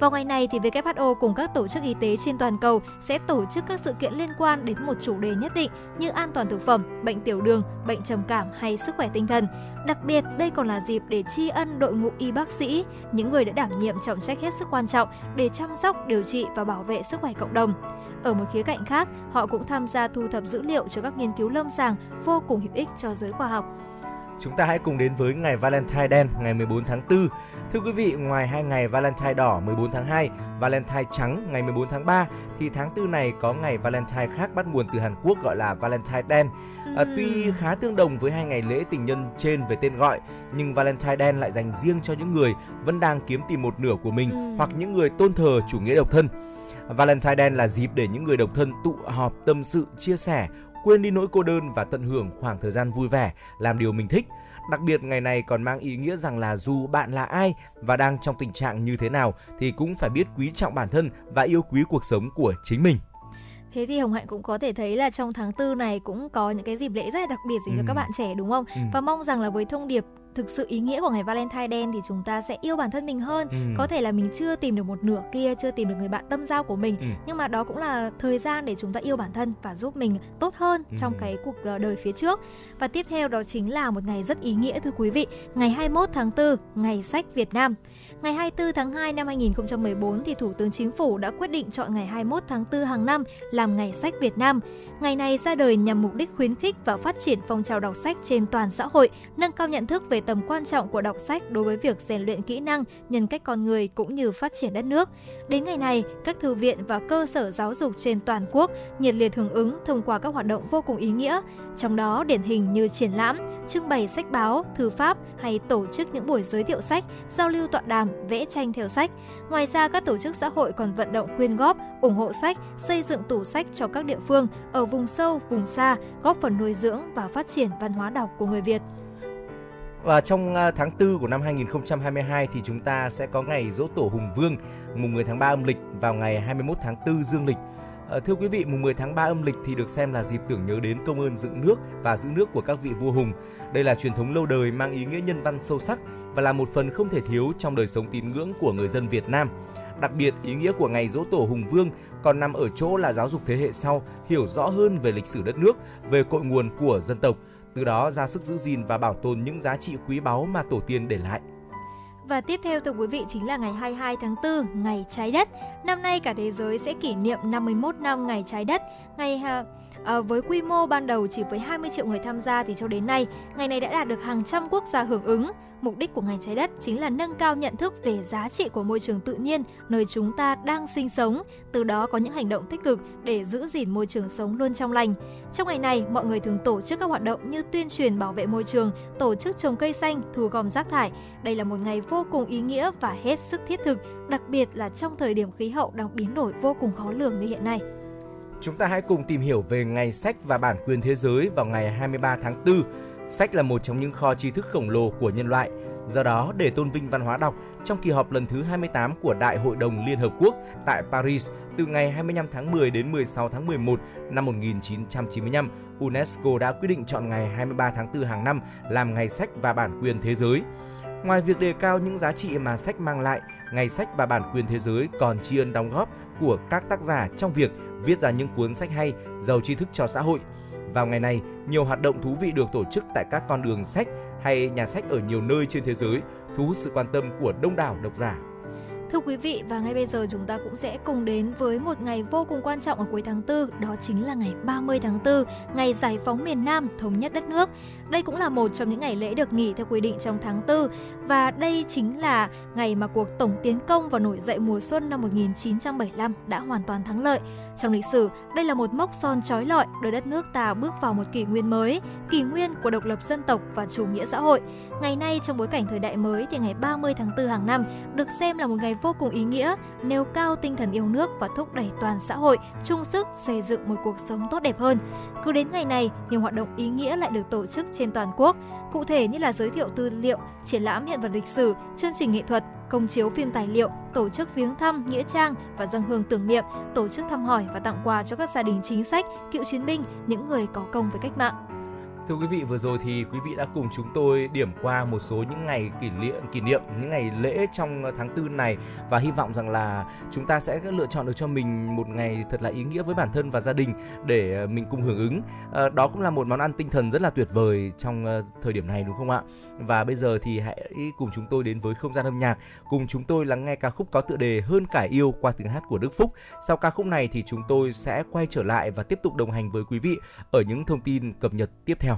Vào ngày này thì WHO cùng các tổ chức y tế trên toàn cầu sẽ tổ chức các sự kiện liên quan đến một chủ đề nhất định như an toàn thực phẩm, bệnh tiểu đường, bệnh trầm cảm hay sức khỏe tinh thần. Đặc biệt, đây còn là dịp để tri ân đội ngũ y bác sĩ, những người đã đảm nhiệm trọng trách hết sức quan trọng để chăm sóc, điều trị và bảo vệ sức khỏe cộng đồng. Ở một khía cạnh khác, họ cũng tham gia thu thập dữ liệu cho các nghiên cứu lâm sàng vô cùng hữu ích cho giới khoa học. Chúng ta hãy cùng đến với ngày Valentine đen ngày 14 tháng 4. Thưa quý vị, ngoài hai ngày Valentine đỏ 14 tháng 2, Valentine trắng ngày 14 tháng 3 thì tháng 4 này có ngày Valentine khác bắt nguồn từ Hàn Quốc gọi là Valentine đen. À, tuy khá tương đồng với hai ngày lễ tình nhân trên về tên gọi, nhưng Valentine đen lại dành riêng cho những người vẫn đang kiếm tìm một nửa của mình ừ. hoặc những người tôn thờ chủ nghĩa độc thân. Valentine đen là dịp để những người độc thân tụ họp tâm sự, chia sẻ, quên đi nỗi cô đơn và tận hưởng khoảng thời gian vui vẻ, làm điều mình thích. Đặc biệt ngày này còn mang ý nghĩa rằng là dù bạn là ai và đang trong tình trạng như thế nào thì cũng phải biết quý trọng bản thân và yêu quý cuộc sống của chính mình. Thế thì Hồng Hạnh cũng có thể thấy là trong tháng tư này cũng có những cái dịp lễ rất là đặc biệt dành ừ. cho các bạn trẻ đúng không? Ừ. Và mong rằng là với thông điệp thực sự ý nghĩa của ngày Valentine đen thì chúng ta sẽ yêu bản thân mình hơn. Ừ. Có thể là mình chưa tìm được một nửa kia, chưa tìm được người bạn tâm giao của mình, ừ. nhưng mà đó cũng là thời gian để chúng ta yêu bản thân và giúp mình tốt hơn ừ. trong cái cuộc ờ, đời phía trước. Và tiếp theo đó chính là một ngày rất ý nghĩa thưa quý vị, ngày 21 tháng 4, ngày sách Việt Nam. Ngày 24 tháng 2 năm 2014 thì Thủ tướng Chính phủ đã quyết định chọn ngày 21 tháng 4 hàng năm làm ngày sách Việt Nam. Ngày này ra đời nhằm mục đích khuyến khích và phát triển phong trào đọc sách trên toàn xã hội, nâng cao nhận thức về tầm quan trọng của đọc sách đối với việc rèn luyện kỹ năng, nhân cách con người cũng như phát triển đất nước. Đến ngày này, các thư viện và cơ sở giáo dục trên toàn quốc nhiệt liệt hưởng ứng thông qua các hoạt động vô cùng ý nghĩa, trong đó điển hình như triển lãm, trưng bày sách báo, thư pháp hay tổ chức những buổi giới thiệu sách, giao lưu tọa đàm, vẽ tranh theo sách. Ngoài ra, các tổ chức xã hội còn vận động quyên góp, ủng hộ sách, xây dựng tủ sách cho các địa phương ở vùng sâu, vùng xa, góp phần nuôi dưỡng và phát triển văn hóa đọc của người Việt. Và trong à, tháng 4 của năm 2022 thì chúng ta sẽ có ngày Dỗ Tổ Hùng Vương mùng 10 tháng 3 âm lịch vào ngày 21 tháng 4 dương lịch. Ờ, thưa quý vị, mùng 10 tháng 3 âm lịch thì được xem là dịp tưởng nhớ đến công ơn dựng nước và giữ nước của các vị vua hùng. Đây là truyền thống lâu đời mang ý nghĩa nhân văn sâu sắc và là một phần không thể thiếu trong đời sống tín ngưỡng của người dân Việt Nam. Đặc biệt, ý nghĩa của ngày Dỗ Tổ Hùng Vương còn nằm ở chỗ là giáo dục thế hệ sau hiểu rõ hơn về lịch sử đất nước, về cội nguồn của dân tộc, từ đó ra sức giữ gìn và bảo tồn những giá trị quý báu mà tổ tiên để lại. Và tiếp theo thưa quý vị chính là ngày 22 tháng 4, ngày trái đất. Năm nay cả thế giới sẽ kỷ niệm 51 năm ngày trái đất. Ngày à, À, với quy mô ban đầu chỉ với 20 triệu người tham gia thì cho đến nay, ngày này đã đạt được hàng trăm quốc gia hưởng ứng. Mục đích của ngày trái đất chính là nâng cao nhận thức về giá trị của môi trường tự nhiên nơi chúng ta đang sinh sống, từ đó có những hành động tích cực để giữ gìn môi trường sống luôn trong lành. Trong ngày này, mọi người thường tổ chức các hoạt động như tuyên truyền bảo vệ môi trường, tổ chức trồng cây xanh, thu gom rác thải. Đây là một ngày vô cùng ý nghĩa và hết sức thiết thực, đặc biệt là trong thời điểm khí hậu đang biến đổi vô cùng khó lường như hiện nay. Chúng ta hãy cùng tìm hiểu về Ngày sách và bản quyền thế giới vào ngày 23 tháng 4. Sách là một trong những kho tri thức khổng lồ của nhân loại. Do đó, để tôn vinh văn hóa đọc, trong kỳ họp lần thứ 28 của Đại hội đồng Liên Hợp Quốc tại Paris từ ngày 25 tháng 10 đến 16 tháng 11 năm 1995, UNESCO đã quyết định chọn ngày 23 tháng 4 hàng năm làm Ngày sách và bản quyền thế giới. Ngoài việc đề cao những giá trị mà sách mang lại, Ngày sách và bản quyền thế giới còn tri ân đóng góp của các tác giả trong việc viết ra những cuốn sách hay, giàu tri thức cho xã hội. Vào ngày này, nhiều hoạt động thú vị được tổ chức tại các con đường sách hay nhà sách ở nhiều nơi trên thế giới, thu hút sự quan tâm của đông đảo độc giả. Thưa quý vị và ngay bây giờ chúng ta cũng sẽ cùng đến với một ngày vô cùng quan trọng ở cuối tháng 4, đó chính là ngày 30 tháng 4, ngày giải phóng miền Nam, thống nhất đất nước. Đây cũng là một trong những ngày lễ được nghỉ theo quy định trong tháng 4 và đây chính là ngày mà cuộc tổng tiến công và nổi dậy mùa xuân năm 1975 đã hoàn toàn thắng lợi. Trong lịch sử, đây là một mốc son trói lọi đưa đất nước ta bước vào một kỷ nguyên mới, kỷ nguyên của độc lập dân tộc và chủ nghĩa xã hội. Ngày nay trong bối cảnh thời đại mới thì ngày 30 tháng 4 hàng năm được xem là một ngày vô cùng ý nghĩa, nêu cao tinh thần yêu nước và thúc đẩy toàn xã hội chung sức xây dựng một cuộc sống tốt đẹp hơn. Cứ đến ngày này, nhiều hoạt động ý nghĩa lại được tổ chức trên toàn quốc, cụ thể như là giới thiệu tư liệu, triển lãm hiện vật lịch sử, chương trình nghệ thuật, công chiếu phim tài liệu, tổ chức viếng thăm, nghĩa trang và dân hương tưởng niệm, tổ chức thăm hỏi và tặng quà cho các gia đình chính sách, cựu chiến binh, những người có công với cách mạng. Thưa quý vị, vừa rồi thì quý vị đã cùng chúng tôi điểm qua một số những ngày kỷ niệm kỷ niệm những ngày lễ trong tháng tư này và hy vọng rằng là chúng ta sẽ lựa chọn được cho mình một ngày thật là ý nghĩa với bản thân và gia đình để ờ, mình cùng hưởng ứng. Ờ, đó cũng là một món ăn tinh thần rất là tuyệt vời trong ờ, thời điểm này đúng không ạ? Và bây giờ thì hãy cùng chúng tôi đến với không gian âm nhạc, cùng chúng tôi lắng nghe ca khúc có tựa đề Hơn cả yêu qua tiếng hát của Đức Phúc. Sau ca khúc này thì chúng tôi sẽ quay trở lại và tiếp tục đồng hành với quý vị ở những thông tin cập nhật tiếp theo.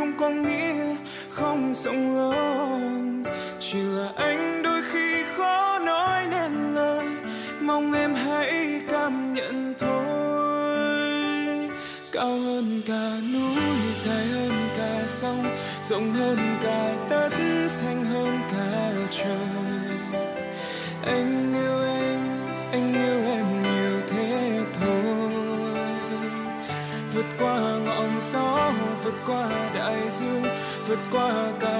không có nghĩa không rộng lớn. Chỉ là anh đôi khi khó nói nên lời, mong em hãy cảm nhận thôi. Cao hơn cả núi, dài hơn cả sông, rộng hơn cả đất, xanh hơn cả trời. Anh yêu em, anh yêu em nhiều thế thôi. Vượt qua ngọn gió, vượt qua vượt qua cả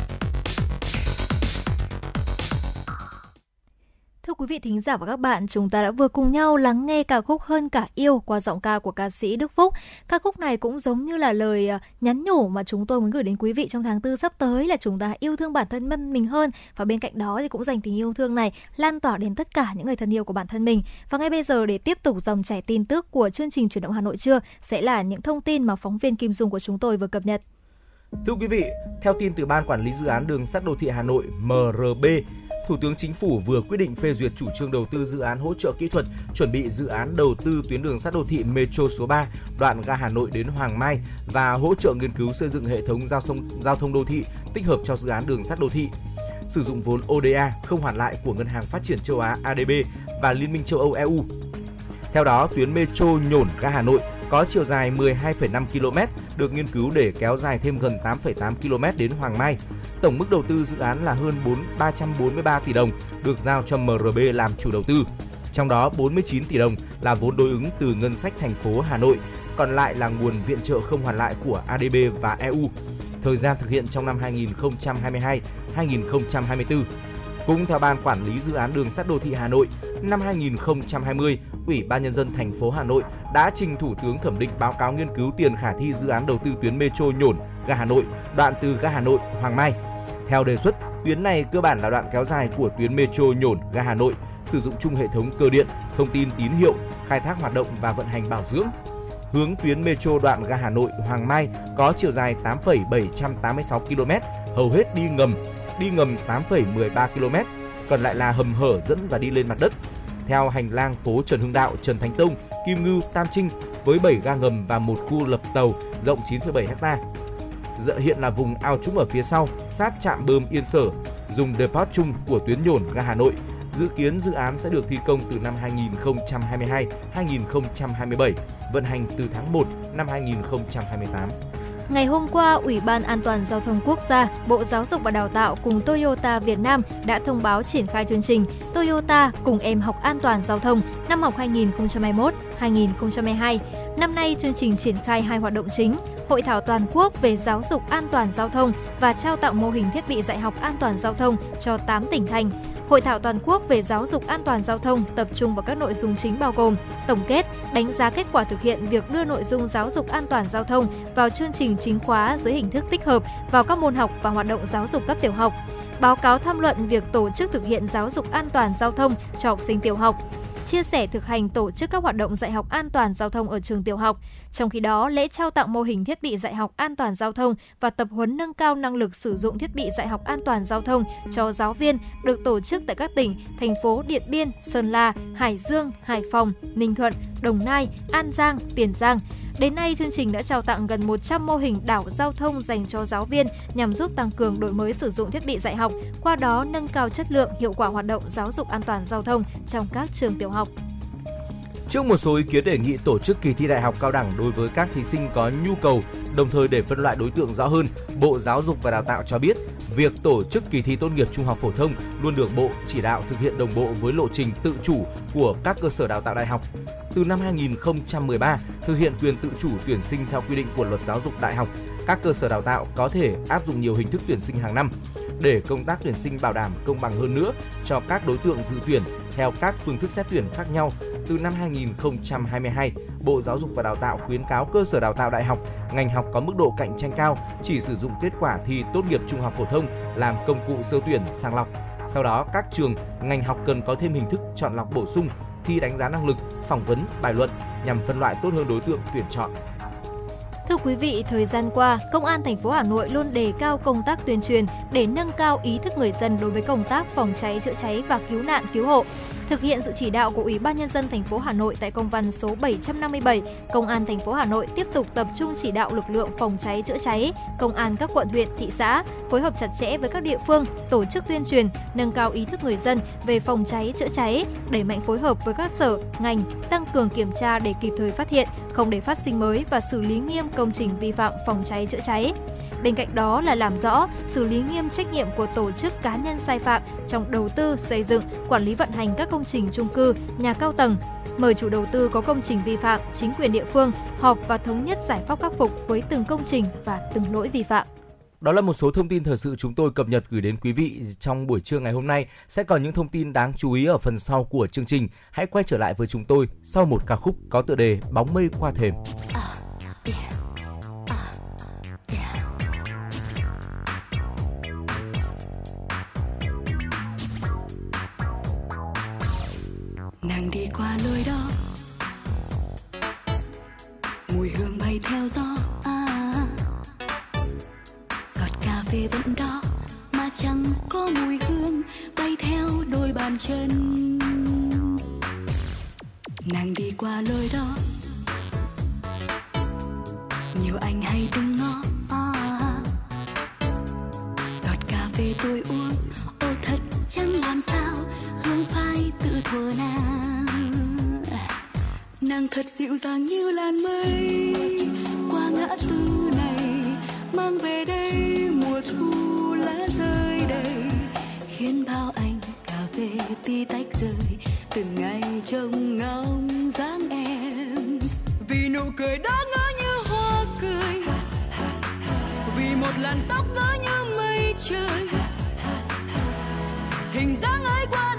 vị thính giả và các bạn, chúng ta đã vừa cùng nhau lắng nghe ca khúc Hơn cả yêu qua giọng ca của ca sĩ Đức Phúc. Ca khúc này cũng giống như là lời à, nhắn nhủ mà chúng tôi muốn gửi đến quý vị trong tháng tư sắp tới là chúng ta yêu thương bản thân mình mình hơn và bên cạnh đó thì cũng dành tình yêu thương này lan tỏa đến tất cả những người thân yêu của bản thân mình. Và ngay bây giờ để tiếp tục dòng chảy tin tức của chương trình chuyển động Hà Nội trưa sẽ là những thông tin mà phóng viên Kim Dung của chúng tôi vừa cập nhật. Thưa quý vị, theo tin từ Ban Quản lý Dự án Đường sắt Đô thị Hà Nội MRB, Thủ tướng Chính phủ vừa quyết định phê duyệt chủ trương đầu tư dự án hỗ trợ kỹ thuật chuẩn bị dự án đầu tư tuyến đường sắt đô thị Metro số 3 đoạn ga Hà Nội đến Hoàng Mai và hỗ trợ nghiên cứu xây dựng hệ thống giao thông giao thông đô thị tích hợp cho dự án đường sắt đô thị. Sử dụng vốn ODA không hoàn lại của Ngân hàng Phát triển châu Á ADB và Liên minh châu Âu EU. Theo đó, tuyến metro nhổn ga Hà Nội có chiều dài 12,5 km được nghiên cứu để kéo dài thêm gần 8,8 km đến Hoàng Mai. Tổng mức đầu tư dự án là hơn 4 343 tỷ đồng được giao cho MRB làm chủ đầu tư. Trong đó 49 tỷ đồng là vốn đối ứng từ ngân sách thành phố Hà Nội, còn lại là nguồn viện trợ không hoàn lại của ADB và EU. Thời gian thực hiện trong năm 2022-2024. Cũng theo Ban Quản lý Dự án Đường sắt Đô thị Hà Nội, năm 2020, Ủy ban Nhân dân thành phố Hà Nội đã trình Thủ tướng thẩm định báo cáo nghiên cứu tiền khả thi dự án đầu tư tuyến metro nhổn ga Hà Nội, đoạn từ ga Hà Nội Hoàng Mai. Theo đề xuất, tuyến này cơ bản là đoạn kéo dài của tuyến metro nhổn ga Hà Nội, sử dụng chung hệ thống cơ điện, thông tin tín hiệu, khai thác hoạt động và vận hành bảo dưỡng. Hướng tuyến metro đoạn ga Hà Nội Hoàng Mai có chiều dài 8,786 km, hầu hết đi ngầm, đi ngầm 8,13 km, còn lại là hầm hở dẫn và đi lên mặt đất. Theo hành lang phố Trần Hưng Đạo, Trần Thánh Tông, Kim Ngưu, Tam Trinh với 7 ga ngầm và một khu lập tàu rộng 9,7 ha. Dợ hiện là vùng ao trũng ở phía sau, sát trạm bơm Yên Sở, dùng depot chung của tuyến nhổn ga Hà Nội. Dự kiến dự án sẽ được thi công từ năm 2022-2027, vận hành từ tháng 1 năm 2028. Ngày hôm qua, Ủy ban An toàn Giao thông Quốc gia, Bộ Giáo dục và Đào tạo cùng Toyota Việt Nam đã thông báo triển khai chương trình Toyota cùng em học an toàn giao thông năm học 2021-2022. Năm nay, chương trình triển khai hai hoạt động chính, Hội thảo toàn quốc về giáo dục an toàn giao thông và trao tặng mô hình thiết bị dạy học an toàn giao thông cho 8 tỉnh thành. Hội thảo toàn quốc về giáo dục an toàn giao thông tập trung vào các nội dung chính bao gồm tổng kết, đánh giá kết quả thực hiện việc đưa nội dung giáo dục an toàn giao thông vào chương trình chính khóa dưới hình thức tích hợp vào các môn học và hoạt động giáo dục cấp tiểu học, báo cáo tham luận việc tổ chức thực hiện giáo dục an toàn giao thông cho học sinh tiểu học, chia sẻ thực hành tổ chức các hoạt động dạy học an toàn giao thông ở trường tiểu học. Trong khi đó, lễ trao tặng mô hình thiết bị dạy học an toàn giao thông và tập huấn nâng cao năng lực sử dụng thiết bị dạy học an toàn giao thông cho giáo viên được tổ chức tại các tỉnh, thành phố Điện Biên, Sơn La, Hải Dương, Hải Phòng, Ninh Thuận, Đồng Nai, An Giang, Tiền Giang. Đến nay, chương trình đã trao tặng gần 100 mô hình đảo giao thông dành cho giáo viên nhằm giúp tăng cường đổi mới sử dụng thiết bị dạy học, qua đó nâng cao chất lượng, hiệu quả hoạt động giáo dục an toàn giao thông trong các trường tiểu học. Trước một số ý kiến đề nghị tổ chức kỳ thi đại học cao đẳng đối với các thí sinh có nhu cầu, đồng thời để phân loại đối tượng rõ hơn, Bộ Giáo dục và Đào tạo cho biết, việc tổ chức kỳ thi tốt nghiệp trung học phổ thông luôn được Bộ chỉ đạo thực hiện đồng bộ với lộ trình tự chủ của các cơ sở đào tạo đại học. Từ năm 2013, thực hiện quyền tự chủ tuyển sinh theo quy định của Luật Giáo dục Đại học, các cơ sở đào tạo có thể áp dụng nhiều hình thức tuyển sinh hàng năm để công tác tuyển sinh bảo đảm công bằng hơn nữa cho các đối tượng dự tuyển theo các phương thức xét tuyển khác nhau. Từ năm 2022, Bộ Giáo dục và Đào tạo khuyến cáo cơ sở đào tạo đại học, ngành học có mức độ cạnh tranh cao chỉ sử dụng kết quả thi tốt nghiệp trung học phổ thông làm công cụ sơ tuyển sàng lọc. Sau đó, các trường, ngành học cần có thêm hình thức chọn lọc bổ sung, thi đánh giá năng lực, phỏng vấn, bài luận nhằm phân loại tốt hơn đối tượng tuyển chọn. Thưa quý vị, thời gian qua, Công an thành phố Hà Nội luôn đề cao công tác tuyên truyền để nâng cao ý thức người dân đối với công tác phòng cháy chữa cháy và cứu nạn cứu hộ. Thực hiện sự chỉ đạo của Ủy ban nhân dân thành phố Hà Nội tại công văn số 757, Công an thành phố Hà Nội tiếp tục tập trung chỉ đạo lực lượng phòng cháy chữa cháy, công an các quận huyện, thị xã phối hợp chặt chẽ với các địa phương, tổ chức tuyên truyền, nâng cao ý thức người dân về phòng cháy chữa cháy, đẩy mạnh phối hợp với các sở, ngành, tăng cường kiểm tra để kịp thời phát hiện, không để phát sinh mới và xử lý nghiêm công trình vi phạm phòng cháy chữa cháy. Bên cạnh đó là làm rõ, xử lý nghiêm trách nhiệm của tổ chức cá nhân sai phạm trong đầu tư, xây dựng, quản lý vận hành các công trình chung cư, nhà cao tầng. Mời chủ đầu tư có công trình vi phạm, chính quyền địa phương họp và thống nhất giải pháp khắc phục với từng công trình và từng lỗi vi phạm. Đó là một số thông tin thời sự chúng tôi cập nhật gửi đến quý vị trong buổi trưa ngày hôm nay. Sẽ còn những thông tin đáng chú ý ở phần sau của chương trình. Hãy quay trở lại với chúng tôi sau một ca khúc có tựa đề Bóng mây qua thềm. À, yeah. Qua lối đó. Mùi hương bay theo gió à, giọt cà phê vẫn đó mà chẳng có mùi hương bay theo đôi bàn chân. Nàng đi qua lối đó. Nhiều anh hay đứng ngó à, giọt cà phê tôi uống ô thật chẳng làm sao hương phai tự thuở nào nàng thật dịu dàng như làn mây. Qua ngã tư này, mang về đây mùa thu lá rơi đầy. Khiến bao anh cà phê ti tách rơi từng ngày trông ngóng dáng em. Vì nụ cười đó ngỡ như hoa cười. Vì một làn tóc ngỡ như mây trời. Hình dáng ấy qua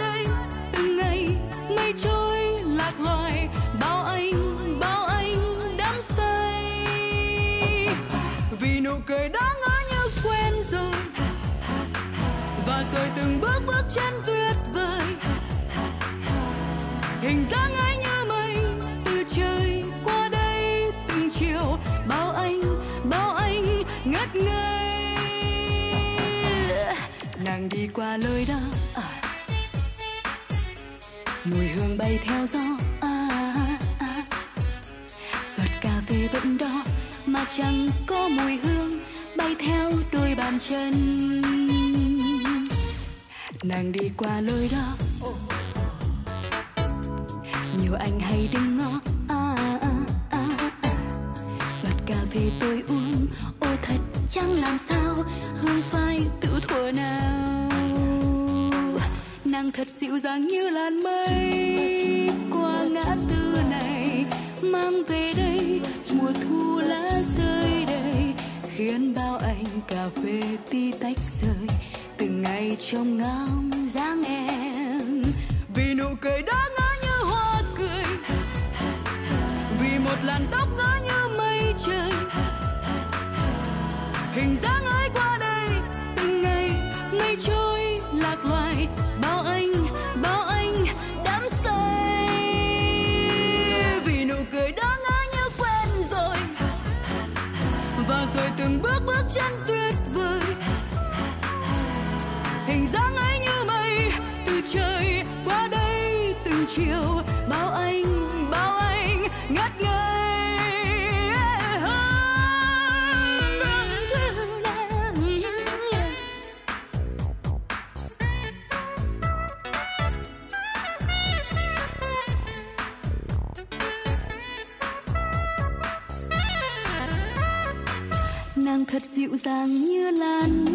nàng đi qua lối đó à. mùi hương bay theo gió à, à, à. giọt cà phê vẫn đó, mà chẳng có mùi hương bay theo đôi bàn chân. Nàng đi qua lối đó nhiều anh hay đứng dịu dàng như làn mây. Qua ngã tư này, mang về đây mùa thu lá rơi đầy, khiến bao anh cà phê ti tách rơi từng từng ngày trông ngóng dáng em, vì nụ cười đó ngỡ như hoa cười. Vì một làn tóc ngỡ như mây trời, hình dáng càng như lan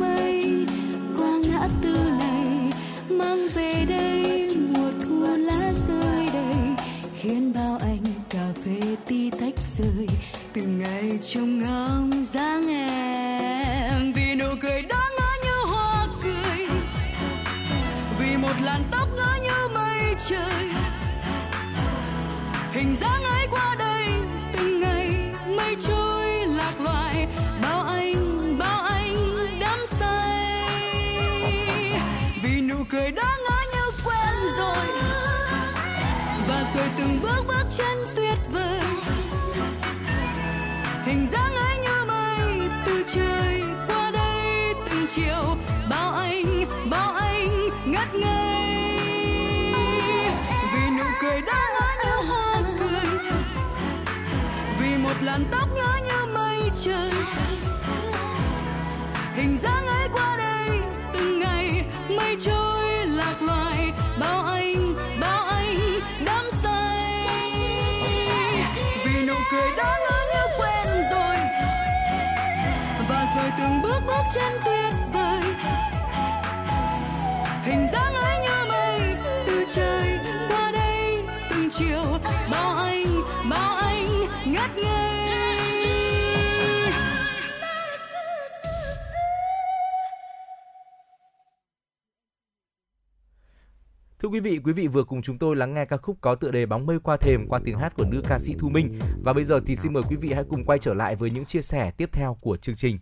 làn tóc ngỡ như mây trời. Hình dáng Thưa quý vị, quý vị vừa cùng chúng tôi lắng nghe ca khúc có tựa đề Bóng mây qua thềm qua tiếng hát của nữ ca sĩ Thu Minh. Và bây giờ thì xin mời quý vị hãy cùng quay trở lại với những chia sẻ tiếp theo của chương trình.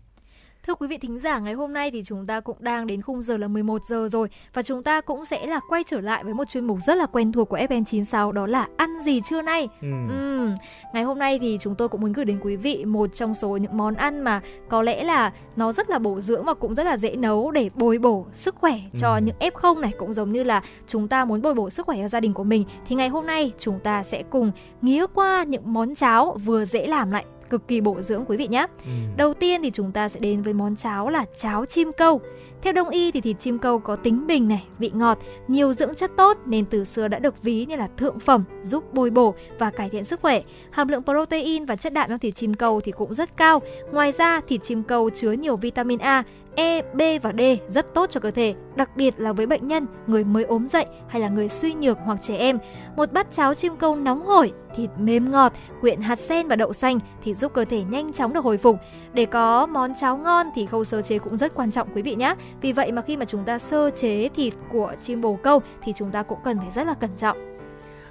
Thưa quý vị thính giả, ngày hôm nay thì chúng ta cũng đang đến khung giờ là 11 giờ rồi và chúng ta cũng sẽ là quay trở lại với một chuyên mục rất là quen thuộc của FM96 đó là ăn gì trưa nay. Ừ. Ừm, Ngày hôm nay thì chúng tôi cũng muốn gửi đến quý vị một trong số những món ăn mà có lẽ là nó rất là bổ dưỡng và cũng rất là dễ nấu để bồi bổ sức khỏe cho Ừ. những F0 này cũng giống như là chúng ta muốn bồi bổ sức khỏe cho gia đình của mình thì ngày hôm nay chúng ta sẽ cùng nghía qua những món cháo vừa dễ làm lại cực kỳ bổ dưỡng quý vị nhé. Ừ. Đầu tiên thì chúng ta sẽ đến với món cháo là cháo chim câu. Theo đông y thì thịt chim câu có tính bình này, vị ngọt, nhiều dưỡng chất tốt nên từ xưa đã được ví như là thượng phẩm, giúp bồi bổ và cải thiện sức khỏe. Hàm lượng protein và chất đạm trong thịt chim câu thì cũng rất cao. Ngoài ra, thịt chim câu chứa nhiều vitamin A, E, B và D rất tốt cho cơ thể, đặc biệt là với bệnh nhân, người mới ốm dậy hay là người suy nhược hoặc trẻ em. Một bát cháo chim câu nóng hổi, thịt mềm ngọt, quyện hạt sen và đậu xanh thì giúp cơ thể nhanh chóng được hồi phục. Để có món cháo ngon thì khâu sơ chế cũng rất quan trọng quý vị nhé. Vì vậy mà khi mà chúng ta sơ chế thịt của chim bồ câu thì chúng ta cũng cần phải rất là cẩn trọng.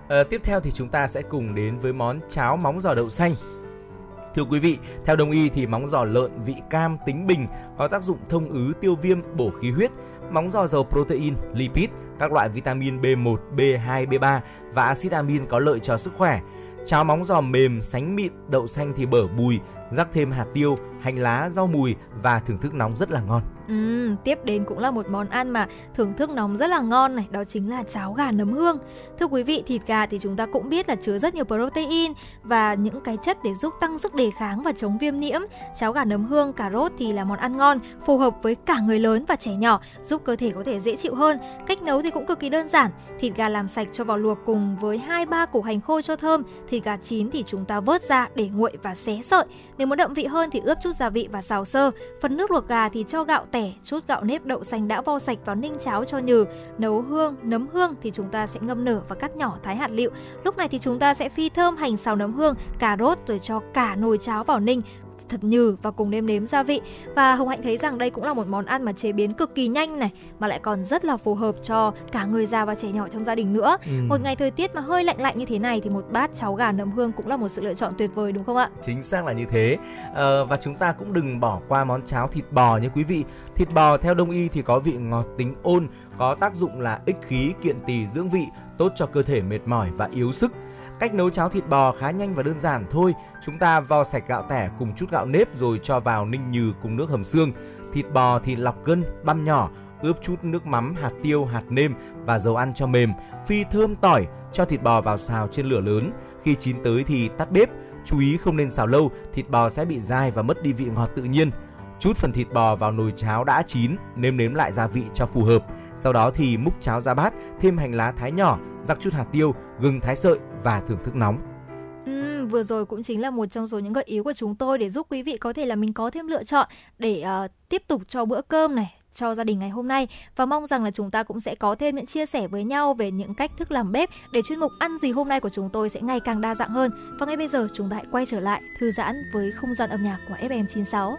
À, tiếp theo thì chúng ta sẽ cùng đến với món cháo móng giò đậu xanh. Thưa quý vị, theo đông y thì móng giò lợn vị cam tính bình có tác dụng thông ứ tiêu viêm bổ khí huyết. Móng giò giàu protein, lipid, các loại vitamin B1, B2, B3 và axit amin có lợi cho sức khỏe. Cháo móng giò mềm, sánh mịn, đậu xanh thì bở bùi, rắc thêm hạt tiêu, hành lá, rau mùi và thưởng thức nóng rất là ngon. Ừ, tiếp đến cũng là một món ăn mà thưởng thức nóng rất là ngon này, đó chính là cháo gà nấm hương. Thưa quý vị, thịt gà thì chúng ta cũng biết là chứa rất nhiều protein và những cái chất để giúp tăng sức đề kháng và chống viêm nhiễm. Cháo gà nấm hương, cà rốt thì là món ăn ngon, phù hợp với cả người lớn và trẻ nhỏ, giúp cơ thể có thể dễ chịu hơn. Cách nấu thì cũng cực kỳ đơn giản. Thịt gà làm sạch cho vào luộc cùng với 2-3 củ hành khô cho thơm. Thịt gà chín thì chúng ta vớt ra để nguội và xé sợi. Nếu muốn đậm vị hơn thì ướp chút gia vị và xào sơ. Phần nước luộc gà thì cho gạo tẻ, chút gạo nếp đậu xanh đã vo sạch vào ninh cháo cho nhừ. Nấu hương, nấm hương thì chúng ta sẽ ngâm nở và cắt nhỏ thái hạt lựu. Lúc này thì chúng ta sẽ phi thơm hành xào nấm hương, cà rốt rồi cho cả nồi cháo vào ninh thật nhừ và cùng nêm nếm gia vị. Và Hồng Hạnh thấy rằng đây cũng là một món ăn mà chế biến cực kỳ nhanh này mà lại còn rất là phù hợp cho cả người già và trẻ nhỏ trong gia đình nữa. Ừ. Một ngày thời tiết mà hơi lạnh lạnh như thế này thì một bát cháo gà nấm hương cũng là một sự lựa chọn tuyệt vời đúng không ạ? Chính xác là như thế. À, và chúng ta cũng đừng bỏ qua món cháo thịt bò nha quý vị. Thịt bò theo đông y thì có vị ngọt tính ôn, có tác dụng là ích khí, kiện tỳ, dưỡng vị, tốt cho cơ thể mệt mỏi và yếu sức. Cách nấu cháo thịt bò khá nhanh và đơn giản thôi. Chúng ta vo sạch gạo tẻ cùng chút gạo nếp rồi cho vào ninh nhừ cùng nước hầm xương. Thịt bò thì lọc gân, băm nhỏ, ướp chút nước mắm, hạt tiêu, hạt nêm và dầu ăn cho mềm, phi thơm tỏi, cho thịt bò vào xào trên lửa lớn. Khi chín tới thì tắt bếp, chú ý không nên xào lâu, thịt bò sẽ bị dai và mất đi vị ngọt tự nhiên. Chút phần thịt bò vào nồi cháo đã chín, nêm nếm lại gia vị cho phù hợp. Sau đó thì múc cháo ra bát, thêm hành lá thái nhỏ, rắc chút hạt tiêu, gừng thái sợi và thưởng thức nóng. Ừ, vừa rồi cũng chính là một trong số những gợi ý của chúng tôi để giúp quý vị có thể là mình có thêm lựa chọn để uh, tiếp tục cho bữa cơm này cho gia đình ngày hôm nay và mong rằng là chúng ta cũng sẽ có thêm những chia sẻ với nhau về những cách thức làm bếp để chuyên mục ăn gì hôm nay của chúng tôi sẽ ngày càng đa dạng hơn. Và ngay bây giờ chúng ta hãy quay trở lại thư giãn với không gian âm nhạc của FM96.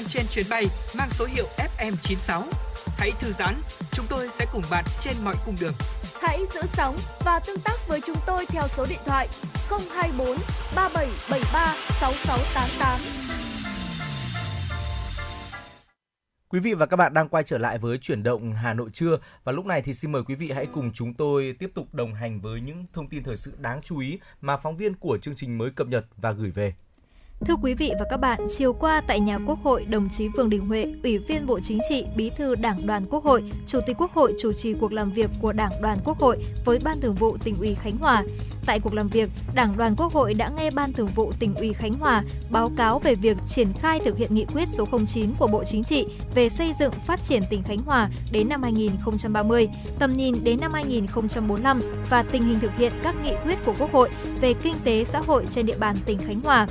Đang trên chuyến bay mang số hiệu FM96. Hãy thư giãn, chúng tôi sẽ cùng bạn trên mọi cung đường. Hãy giữ sóng và tương tác với chúng tôi theo số điện thoại 024 3773 6688. Quý vị và các bạn đang quay trở lại với chuyển động Hà Nội trưa và lúc này thì xin mời quý vị hãy cùng chúng tôi tiếp tục đồng hành với những thông tin thời sự đáng chú ý mà phóng viên của chương trình mới cập nhật và gửi về. Thưa quý vị và các bạn, chiều qua tại nhà Quốc hội, đồng chí Vương Đình Huệ, Ủy viên Bộ Chính trị, Bí thư Đảng đoàn Quốc hội, Chủ tịch Quốc hội chủ trì cuộc làm việc của Đảng đoàn Quốc hội với Ban Thường vụ tỉnh ủy Khánh Hòa. Tại cuộc làm việc, Đảng đoàn Quốc hội đã nghe Ban Thường vụ tỉnh ủy Khánh Hòa báo cáo về việc triển khai thực hiện nghị quyết số 09 của Bộ Chính trị về xây dựng phát triển tỉnh Khánh Hòa đến năm 2030, tầm nhìn đến năm 2045 và tình hình thực hiện các nghị quyết của Quốc hội về kinh tế xã hội trên địa bàn tỉnh Khánh Hòa.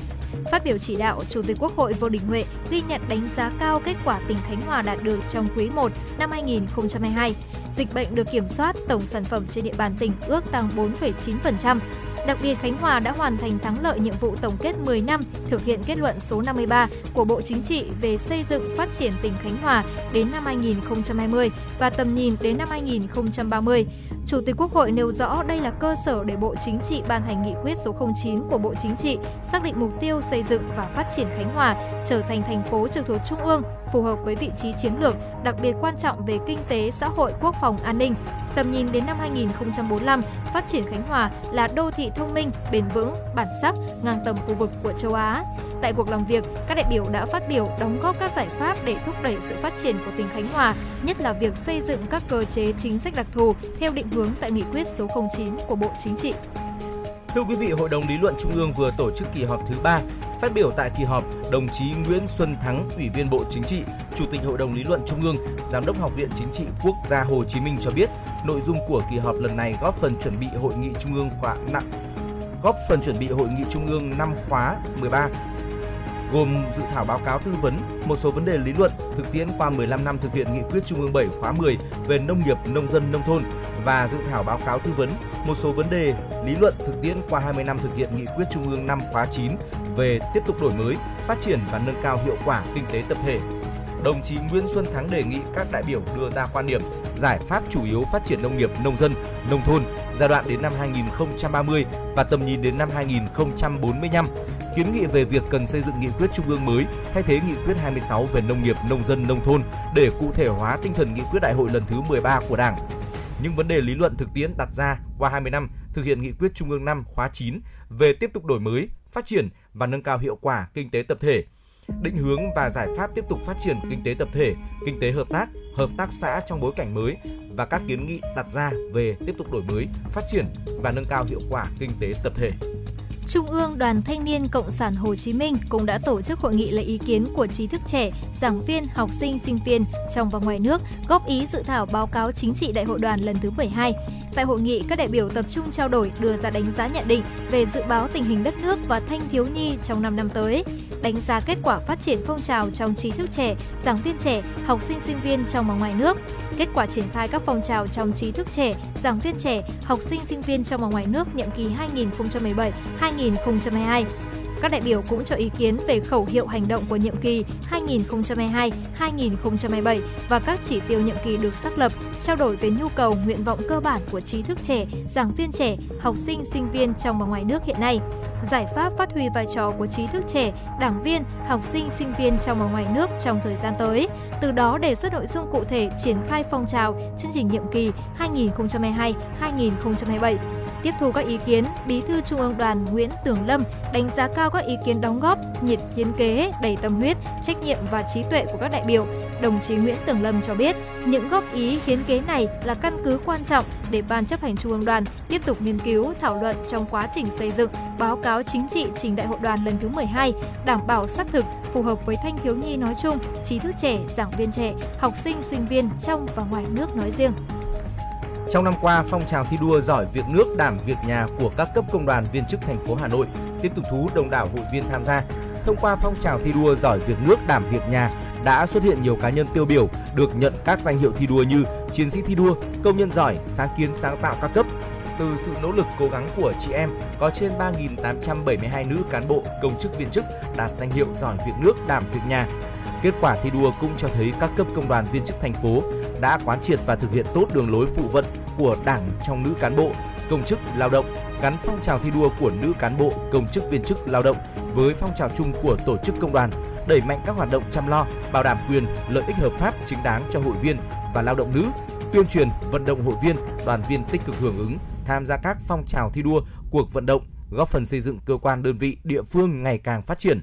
Phát biểu chỉ đạo, Chủ tịch Quốc hội Vương Đình Huệ ghi nhận đánh giá cao kết quả tỉnh Khánh Hòa đạt được trong quý 1 năm 2022. Dịch bệnh được kiểm soát, tổng sản phẩm trên địa bàn tỉnh ước tăng 4,9%. Đặc biệt, Khánh Hòa đã hoàn thành thắng lợi nhiệm vụ tổng kết 10 năm thực hiện kết luận số 53 của Bộ Chính trị về xây dựng phát triển tỉnh Khánh Hòa đến năm 2020 và tầm nhìn đến năm 2030. Chủ tịch Quốc hội nêu rõ đây là cơ sở để Bộ Chính trị ban hành nghị quyết số 09 của Bộ Chính trị xác định mục tiêu xây dựng và phát triển Khánh Hòa trở thành thành phố trực thuộc Trung ương phù hợp với vị trí chiến lược đặc biệt quan trọng về kinh tế, xã hội, quốc phòng, an ninh. Tầm nhìn đến năm 2045, phát triển Khánh Hòa là đô thị thông minh, bền vững, bản sắc, ngang tầm khu vực của châu Á. Tại cuộc làm việc, các đại biểu đã phát biểu đóng góp các giải pháp để thúc đẩy sự phát triển của tỉnh Khánh Hòa, nhất là việc xây dựng các cơ chế chính sách đặc thù theo định hướng tại nghị quyết số 09 của Bộ Chính trị. Thưa quý vị, Hội đồng lý luận Trung ương vừa tổ chức kỳ họp thứ 3. Phát biểu tại kỳ họp, đồng chí Nguyễn Xuân Thắng, Ủy viên Bộ Chính trị, Chủ tịch Hội đồng lý luận Trung ương, Giám đốc Học viện Chính trị Quốc gia Hồ Chí Minh cho biết, nội dung của kỳ họp lần này góp phần chuẩn bị hội nghị Trung ương khóa nặng góp phần chuẩn bị hội nghị Trung ương năm khóa 13 gồm dự thảo báo cáo tư vấn, một số vấn đề lý luận, thực tiễn qua 15 năm thực hiện nghị quyết Trung ương 7 khóa 10 về nông nghiệp, nông dân, nông thôn và dự thảo báo cáo tư vấn, một số vấn đề lý luận thực tiễn qua 20 năm thực hiện nghị quyết Trung ương 5 khóa 9 về tiếp tục đổi mới, phát triển và nâng cao hiệu quả kinh tế tập thể. Đồng chí Nguyễn Xuân Thắng đề nghị các đại biểu đưa ra quan điểm, giải pháp chủ yếu phát triển nông nghiệp, nông dân, nông thôn giai đoạn đến năm 2030 và tầm nhìn đến năm 2045 kiến nghị về việc cần xây dựng nghị quyết trung ương mới thay thế nghị quyết 26 về nông nghiệp, nông dân, nông thôn để cụ thể hóa tinh thần nghị quyết đại hội lần thứ 13 của Đảng. Những vấn đề lý luận thực tiễn đặt ra qua 20 năm thực hiện nghị quyết trung ương 5 khóa 9 về tiếp tục đổi mới, phát triển và nâng cao hiệu quả kinh tế tập thể, định hướng và giải pháp tiếp tục phát triển kinh tế tập thể, kinh tế hợp tác, hợp tác xã trong bối cảnh mới và các kiến nghị đặt ra về tiếp tục đổi mới, phát triển và nâng cao hiệu quả kinh tế tập thể. Trung ương Đoàn Thanh niên Cộng sản Hồ Chí Minh cũng đã tổ chức hội nghị lấy ý kiến của trí thức trẻ, giảng viên, học sinh, sinh viên trong và ngoài nước góp ý dự thảo báo cáo chính trị đại hội đoàn lần thứ 12. Tại hội nghị, các đại biểu tập trung trao đổi đưa ra đánh giá nhận định về dự báo tình hình đất nước và thanh thiếu nhi trong 5 năm tới, đánh giá kết quả phát triển phong trào trong trí thức trẻ, giảng viên trẻ, học sinh sinh viên trong và ngoài nước, kết quả triển khai các phong trào trong trí thức trẻ, giảng viên trẻ, học sinh sinh viên trong và ngoài nước nhiệm kỳ 2017-2022. Các đại biểu cũng cho ý kiến về khẩu hiệu hành động của nhiệm kỳ 2022-2027 và các chỉ tiêu nhiệm kỳ được xác lập, trao đổi về nhu cầu, nguyện vọng cơ bản của trí thức trẻ, giảng viên trẻ, học sinh, sinh viên trong và ngoài nước hiện nay giải pháp phát huy vai trò của trí thức trẻ, đảng viên, học sinh, sinh viên trong và ngoài nước trong thời gian tới. Từ đó đề xuất nội dung cụ thể triển khai phong trào chương trình nhiệm kỳ 2022-2027 Tiếp thu các ý kiến, Bí thư Trung ương Đoàn Nguyễn Tường Lâm đánh giá cao các ý kiến đóng góp, nhiệt hiến kế, đầy tâm huyết, trách nhiệm và trí tuệ của các đại biểu. Đồng chí Nguyễn Tường Lâm cho biết, những góp ý hiến kế này là căn cứ quan trọng để Ban chấp hành Trung ương Đoàn tiếp tục nghiên cứu, thảo luận trong quá trình xây dựng báo cáo chính trị trình Đại hội đoàn lần thứ 12, đảm bảo xác thực, phù hợp với thanh thiếu nhi nói chung, trí thức trẻ, giảng viên trẻ, học sinh, sinh viên trong và ngoài nước nói riêng. Trong năm qua, phong trào thi đua giỏi việc nước đảm việc nhà của các cấp công đoàn viên chức thành phố Hà Nội tiếp tục thu hút đông đảo hội viên tham gia. Thông qua phong trào thi đua giỏi việc nước đảm việc nhà đã xuất hiện nhiều cá nhân tiêu biểu được nhận các danh hiệu thi đua như chiến sĩ thi đua, công nhân giỏi, sáng kiến sáng tạo các cấp. từ sự nỗ lực cố gắng của chị em, có trên 3.872 nữ cán bộ, công chức viên chức đạt danh hiệu giỏi việc nước, đảm việc nhà. Kết quả thi đua cũng cho thấy các cấp công đoàn viên chức thành phố đã quán triệt và thực hiện tốt đường lối phụ vận của Đảng trong nữ cán bộ, công chức lao động, gắn phong trào thi đua của nữ cán bộ, công chức viên chức lao động với phong trào chung của tổ chức công đoàn, đẩy mạnh các hoạt động chăm lo, bảo đảm quyền, lợi ích hợp pháp chính đáng cho hội viên và lao động nữ, tuyên truyền, vận động hội viên, đoàn viên tích cực hưởng ứng, tham gia các phong trào thi đua, cuộc vận động, góp phần xây dựng cơ quan đơn vị địa phương ngày càng phát triển.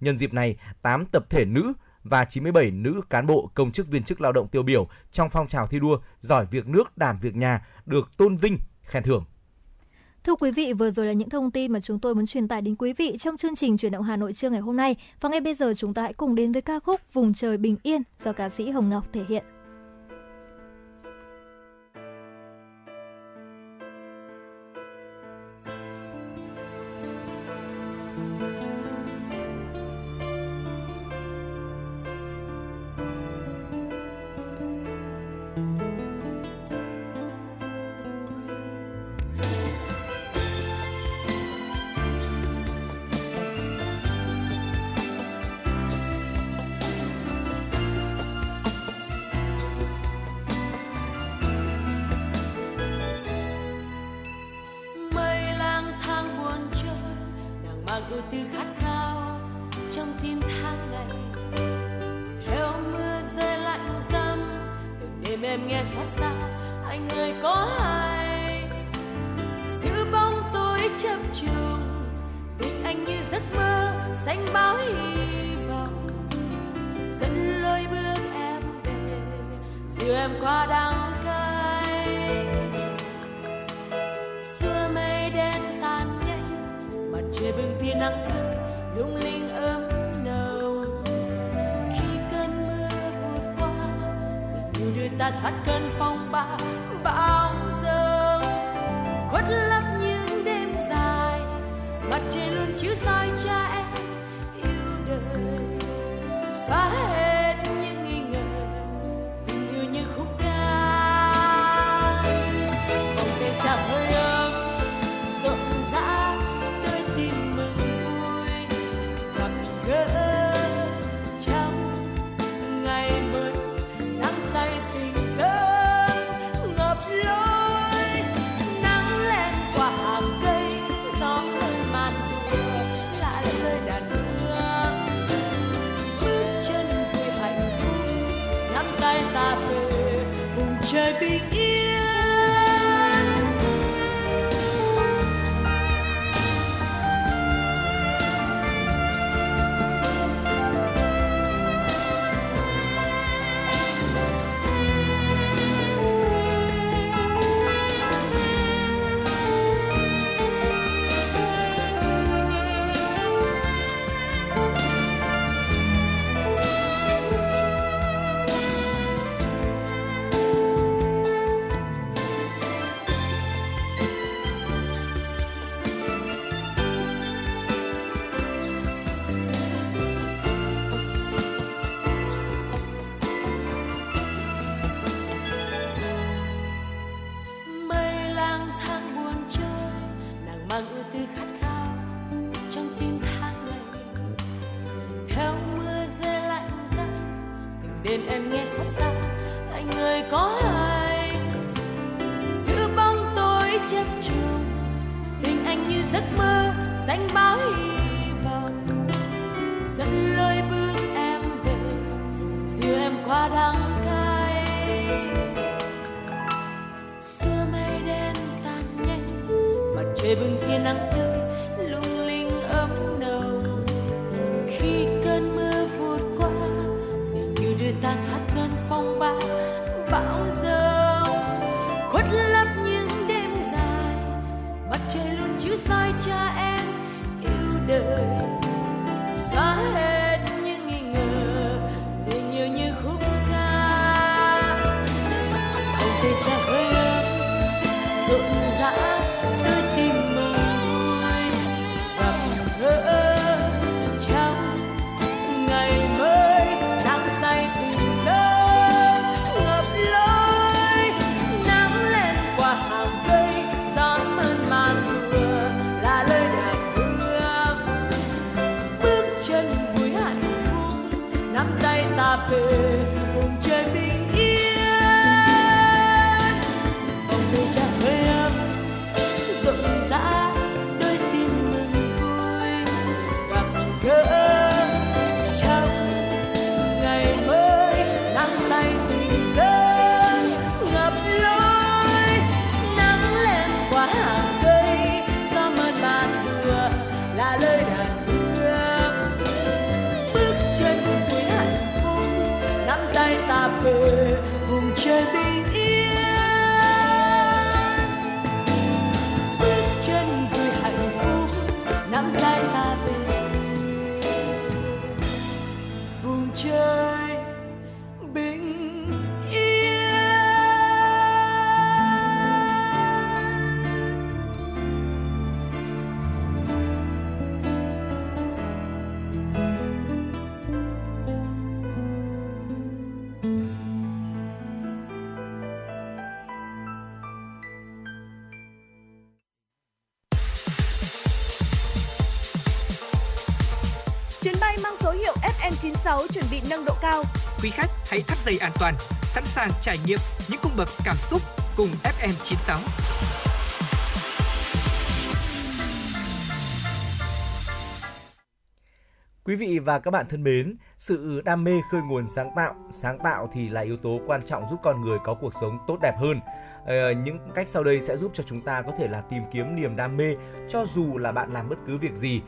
Nhân dịp này, 8 tập thể nữ và 97 nữ cán bộ công chức viên chức lao động tiêu biểu trong phong trào thi đua giỏi việc nước đảm việc nhà được tôn vinh, khen thưởng. Thưa quý vị, vừa rồi là những thông tin mà chúng tôi muốn truyền tải đến quý vị trong chương trình Chuyển động Hà Nội trưa ngày hôm nay. Và ngay bây giờ chúng ta hãy cùng đến với ca khúc Vùng trời bình yên do ca sĩ Hồng Ngọc thể hiện. Trong tình anh như giấc mơ, xanh bao hy vọng. Dẫn lối bước em về, dù em qua đắng cay. Xưa mây đen tan nhanh, mặt trời bừng tia nắng tươi lung linh ấm nồng. Khi cơn mưa vượt qua tình như đưa ta thoát cơn phong ba bão trên luôn chiếu soi Quý khách hãy thắt dây an toàn, sẵn sàng trải nghiệm những cung bậc cảm xúc cùng FM96. Quý vị và các bạn thân mến, sự đam mê khơi nguồn sáng tạo, sáng tạo thì là yếu tố quan trọng giúp con người có cuộc sống tốt đẹp hơn. Ờ, những cách sau đây sẽ giúp cho chúng ta có thể là tìm kiếm niềm đam mê cho dù là bạn làm bất cứ việc gì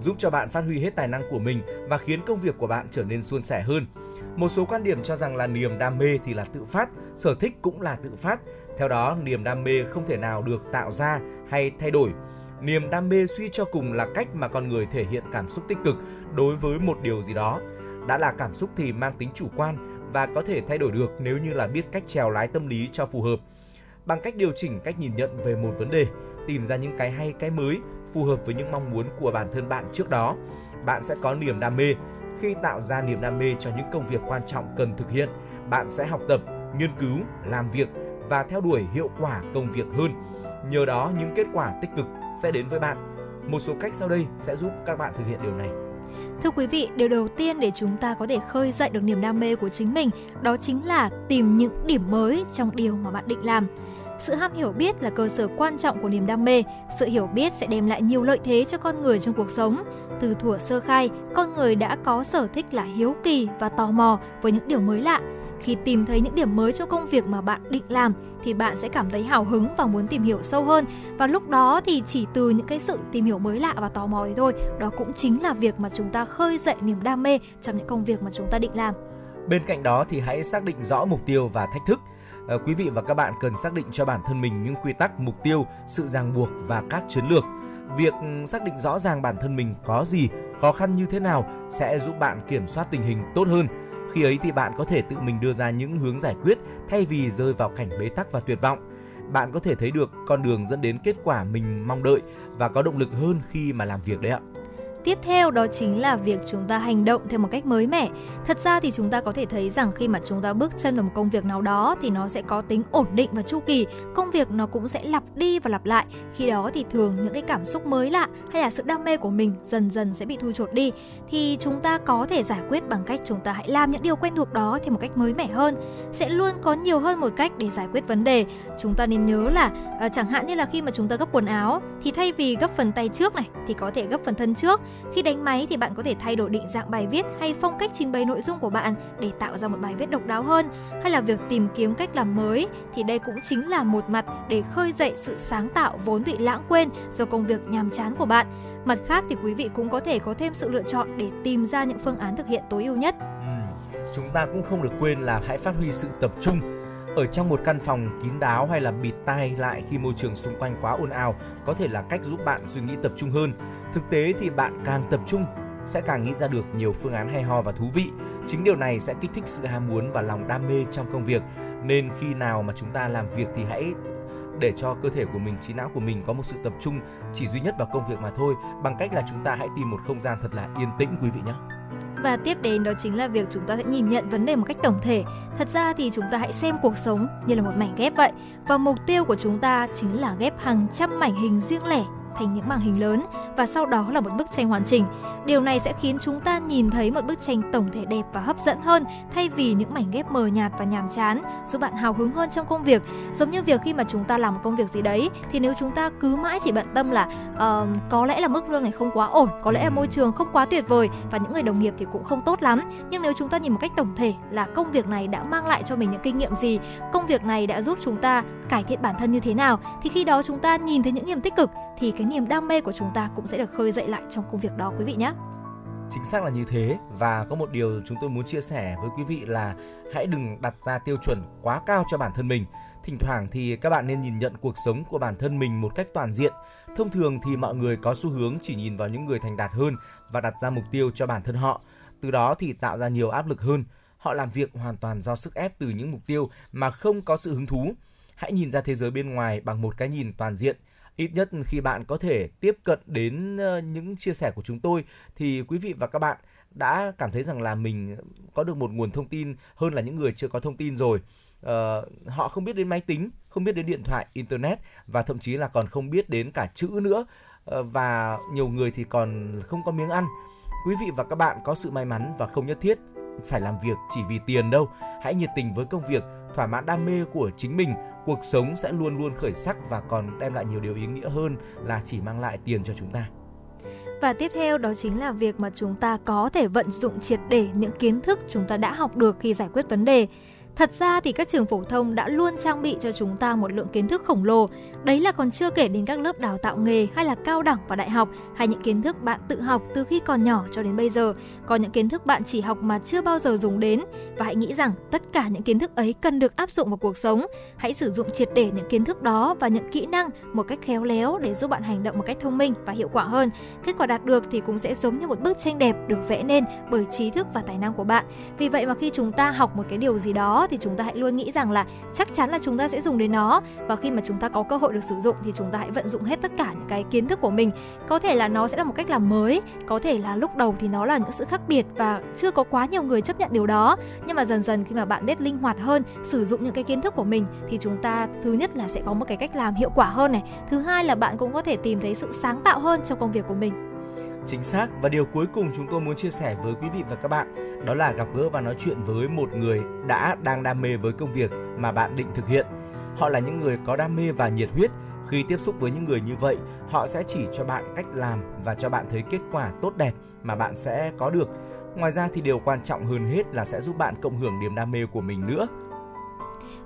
giúp cho bạn phát huy hết tài năng của mình và khiến công việc của bạn trở nên suôn sẻ hơn. Một số quan điểm cho rằng là niềm đam mê thì là tự phát, sở thích cũng là tự phát. Theo đó, niềm đam mê không thể nào được tạo ra hay thay đổi. Niềm đam mê suy cho cùng là cách mà con người thể hiện cảm xúc tích cực đối với một điều gì đó. Đã là cảm xúc thì mang tính chủ quan và có thể thay đổi được nếu như là biết cách trèo lái tâm lý cho phù hợp. Bằng cách điều chỉnh cách nhìn nhận về một vấn đề, tìm ra những cái hay cái mới phù hợp với những mong muốn của bản thân bạn trước đó, bạn sẽ có niềm đam mê. Khi tạo ra niềm đam mê cho những công việc quan trọng cần thực hiện, bạn sẽ học tập, nghiên cứu, làm việc và theo đuổi hiệu quả công việc hơn. Nhờ đó những kết quả tích cực sẽ đến với bạn. Một số cách sau đây sẽ giúp các bạn thực hiện điều này. Thưa quý vị, điều đầu tiên để chúng ta có thể khơi dậy được niềm đam mê của chính mình đó chính là tìm những điểm mới trong điều mà bạn định làm. Sự ham hiểu biết là cơ sở quan trọng của niềm đam mê. Sự hiểu biết sẽ đem lại nhiều lợi thế cho con người trong cuộc sống. Từ thuở sơ khai, con người đã có sở thích là hiếu kỳ và tò mò với những điều mới lạ. Khi tìm thấy những điểm mới trong công việc mà bạn định làm thì bạn sẽ cảm thấy hào hứng và muốn tìm hiểu sâu hơn và lúc đó thì chỉ từ những cái sự tìm hiểu mới lạ và tò mò đấy thôi, đó cũng chính là việc mà chúng ta khơi dậy niềm đam mê trong những công việc mà chúng ta định làm. Bên cạnh đó thì hãy xác định rõ mục tiêu và thách thức. Ờ, quý vị và các bạn cần xác định cho bản thân mình những quy tắc, mục tiêu, sự ràng buộc và các chiến lược. Việc ừ, xác định rõ ràng bản thân mình có gì, khó khăn như thế nào sẽ giúp bạn kiểm soát tình hình tốt hơn. Khi ấy thì bạn có thể tự mình đưa ra những hướng giải quyết thay vì rơi vào cảnh bế tắc và tuyệt vọng. Bạn có thể thấy được con đường dẫn đến kết quả mình mong đợi và có động lực hơn khi mà làm việc đấy ạ. Tiếp theo đó chính là việc chúng ta hành động theo một cách mới mẻ. Thật ra thì chúng ta có thể thấy rằng khi mà chúng ta bước chân vào một công việc nào đó thì nó sẽ có tính ổn định và chu kỳ. Công việc nó cũng sẽ lặp đi và lặp lại. Khi đó thì thường những cái cảm xúc mới lạ hay là sự đam mê của mình dần dần sẽ bị thu chột đi. Thì chúng ta có thể giải quyết bằng cách chúng ta hãy làm những điều quen thuộc đó theo một cách mới mẻ hơn. Sẽ luôn có nhiều hơn một cách để giải quyết vấn đề. Chúng ta nên nhớ là à, chẳng hạn như là khi mà chúng ta gấp quần áo thì thay vì gấp phần tay trước này thì có thể gấp phần thân trước khi đánh máy thì bạn có thể thay đổi định dạng bài viết hay phong cách trình bày nội dung của bạn để tạo ra một bài viết độc đáo hơn. Hay là việc tìm kiếm cách làm mới thì đây cũng chính là một mặt để khơi dậy sự sáng tạo vốn bị lãng quên do công việc nhàm chán của bạn. Mặt khác thì quý vị cũng có thể có thêm sự lựa chọn để tìm ra những phương án thực hiện tối ưu nhất. Ừ. Chúng ta cũng không được quên là hãy phát huy sự tập trung ở trong một căn phòng kín đáo hay là bịt tai lại khi môi trường xung quanh quá ồn ào, có thể là cách giúp bạn suy nghĩ tập trung hơn. Thực tế thì bạn càng tập trung sẽ càng nghĩ ra được nhiều phương án hay ho và thú vị. Chính điều này sẽ kích thích sự ham muốn và lòng đam mê trong công việc. Nên khi nào mà chúng ta làm việc thì hãy để cho cơ thể của mình, trí não của mình có một sự tập trung chỉ duy nhất vào công việc mà thôi bằng cách là chúng ta hãy tìm một không gian thật là yên tĩnh quý vị nhé. Và tiếp đến đó chính là việc chúng ta sẽ nhìn nhận vấn đề một cách tổng thể. Thật ra thì chúng ta hãy xem cuộc sống như là một mảnh ghép vậy. Và mục tiêu của chúng ta chính là ghép hàng trăm mảnh hình riêng lẻ thành những màn hình lớn và sau đó là một bức tranh hoàn chỉnh. Điều này sẽ khiến chúng ta nhìn thấy một bức tranh tổng thể đẹp và hấp dẫn hơn thay vì những mảnh ghép mờ nhạt và nhàm chán, giúp bạn hào hứng hơn trong công việc. Giống như việc khi mà chúng ta làm một công việc gì đấy thì nếu chúng ta cứ mãi chỉ bận tâm là uh, có lẽ là mức lương này không quá ổn, có lẽ là môi trường không quá tuyệt vời và những người đồng nghiệp thì cũng không tốt lắm. Nhưng nếu chúng ta nhìn một cách tổng thể là công việc này đã mang lại cho mình những kinh nghiệm gì, công việc này đã giúp chúng ta cải thiện bản thân như thế nào thì khi đó chúng ta nhìn thấy những niềm tích cực thì cái niềm đam mê của chúng ta cũng sẽ được khơi dậy lại trong công việc đó, quý vị nhé. Chính xác là như thế và có một điều chúng tôi muốn chia sẻ với quý vị là hãy đừng đặt ra tiêu chuẩn quá cao cho bản thân mình. Thỉnh thoảng thì các bạn nên nhìn nhận cuộc sống của bản thân mình một cách toàn diện. Thông thường thì mọi người có xu hướng chỉ nhìn vào những người thành đạt hơn và đặt ra mục tiêu cho bản thân họ. Từ đó thì tạo ra nhiều áp lực hơn. Họ làm việc hoàn toàn do sức ép từ những mục tiêu mà không có sự hứng thú. Hãy nhìn ra thế giới bên ngoài bằng một cái nhìn toàn diện – ít nhất khi bạn có thể tiếp cận đến ờ, những chia sẻ của chúng tôi thì quý vị và các bạn đã cảm thấy rằng là mình có được một nguồn thông tin hơn là những người chưa có thông tin rồi. Uh, họ không biết đến máy tính không biết đến điện thoại internet và thậm chí là còn không biết đến cả chữ nữa uh, và nhiều người thì còn không có miếng ăn. Quý vị và các bạn có sự may mắn và không nhất thiết phải làm việc chỉ vì tiền đâu. Hãy nhiệt tình với công việc thỏa mãn đam mê của chính mình cuộc sống sẽ luôn luôn khởi sắc và còn đem lại nhiều điều ý nghĩa hơn là chỉ mang lại tiền cho chúng ta. Và tiếp theo đó chính là việc mà chúng ta có thể vận dụng triệt để những kiến thức chúng ta đã học được khi giải quyết vấn đề. Thật ra thì các trường phổ thông đã luôn trang bị cho chúng ta một lượng kiến thức khổng lồ. Đấy là còn chưa kể đến các lớp đào tạo nghề hay là cao đẳng và đại học, hay những kiến thức bạn tự học từ khi còn nhỏ cho đến bây giờ. Có những kiến thức bạn chỉ học mà chưa bao giờ dùng đến và hãy nghĩ rằng tất cả những kiến thức ấy cần được áp dụng vào cuộc sống. Hãy sử dụng triệt để những kiến thức đó và những kỹ năng một cách khéo léo để giúp bạn hành động một cách thông minh và hiệu quả hơn. Kết quả đạt được thì cũng sẽ giống như một bức tranh đẹp được vẽ nên bởi trí thức và tài năng của bạn. Vì vậy mà khi chúng ta học một cái điều gì đó thì chúng ta hãy luôn nghĩ rằng là chắc chắn là chúng ta sẽ dùng đến nó. Và khi mà chúng ta có cơ hội được sử dụng thì chúng ta hãy vận dụng hết tất cả những cái kiến thức của mình. Có thể là nó sẽ là một cách làm mới, có thể là lúc đầu thì nó là những sự khác biệt và chưa có quá nhiều người chấp nhận điều đó. Nhưng mà dần dần khi mà bạn biết linh hoạt hơn, sử dụng những cái kiến thức của mình thì chúng ta thứ nhất là sẽ có một cái cách làm hiệu quả hơn này. Thứ hai là bạn cũng có thể tìm thấy sự sáng tạo hơn trong công việc của mình. Chính xác và điều cuối cùng chúng tôi muốn chia sẻ với quý vị và các bạn đó là gặp gỡ và nói chuyện với một người đã đang đam mê với công việc mà bạn định thực hiện. Họ là những người có đam mê và nhiệt huyết. Khi tiếp xúc với những người như vậy, họ sẽ chỉ cho bạn cách làm và cho bạn thấy kết quả tốt đẹp mà bạn sẽ có được. Ngoài ra thì điều quan trọng hơn hết là sẽ giúp bạn cộng hưởng niềm đam mê của mình nữa.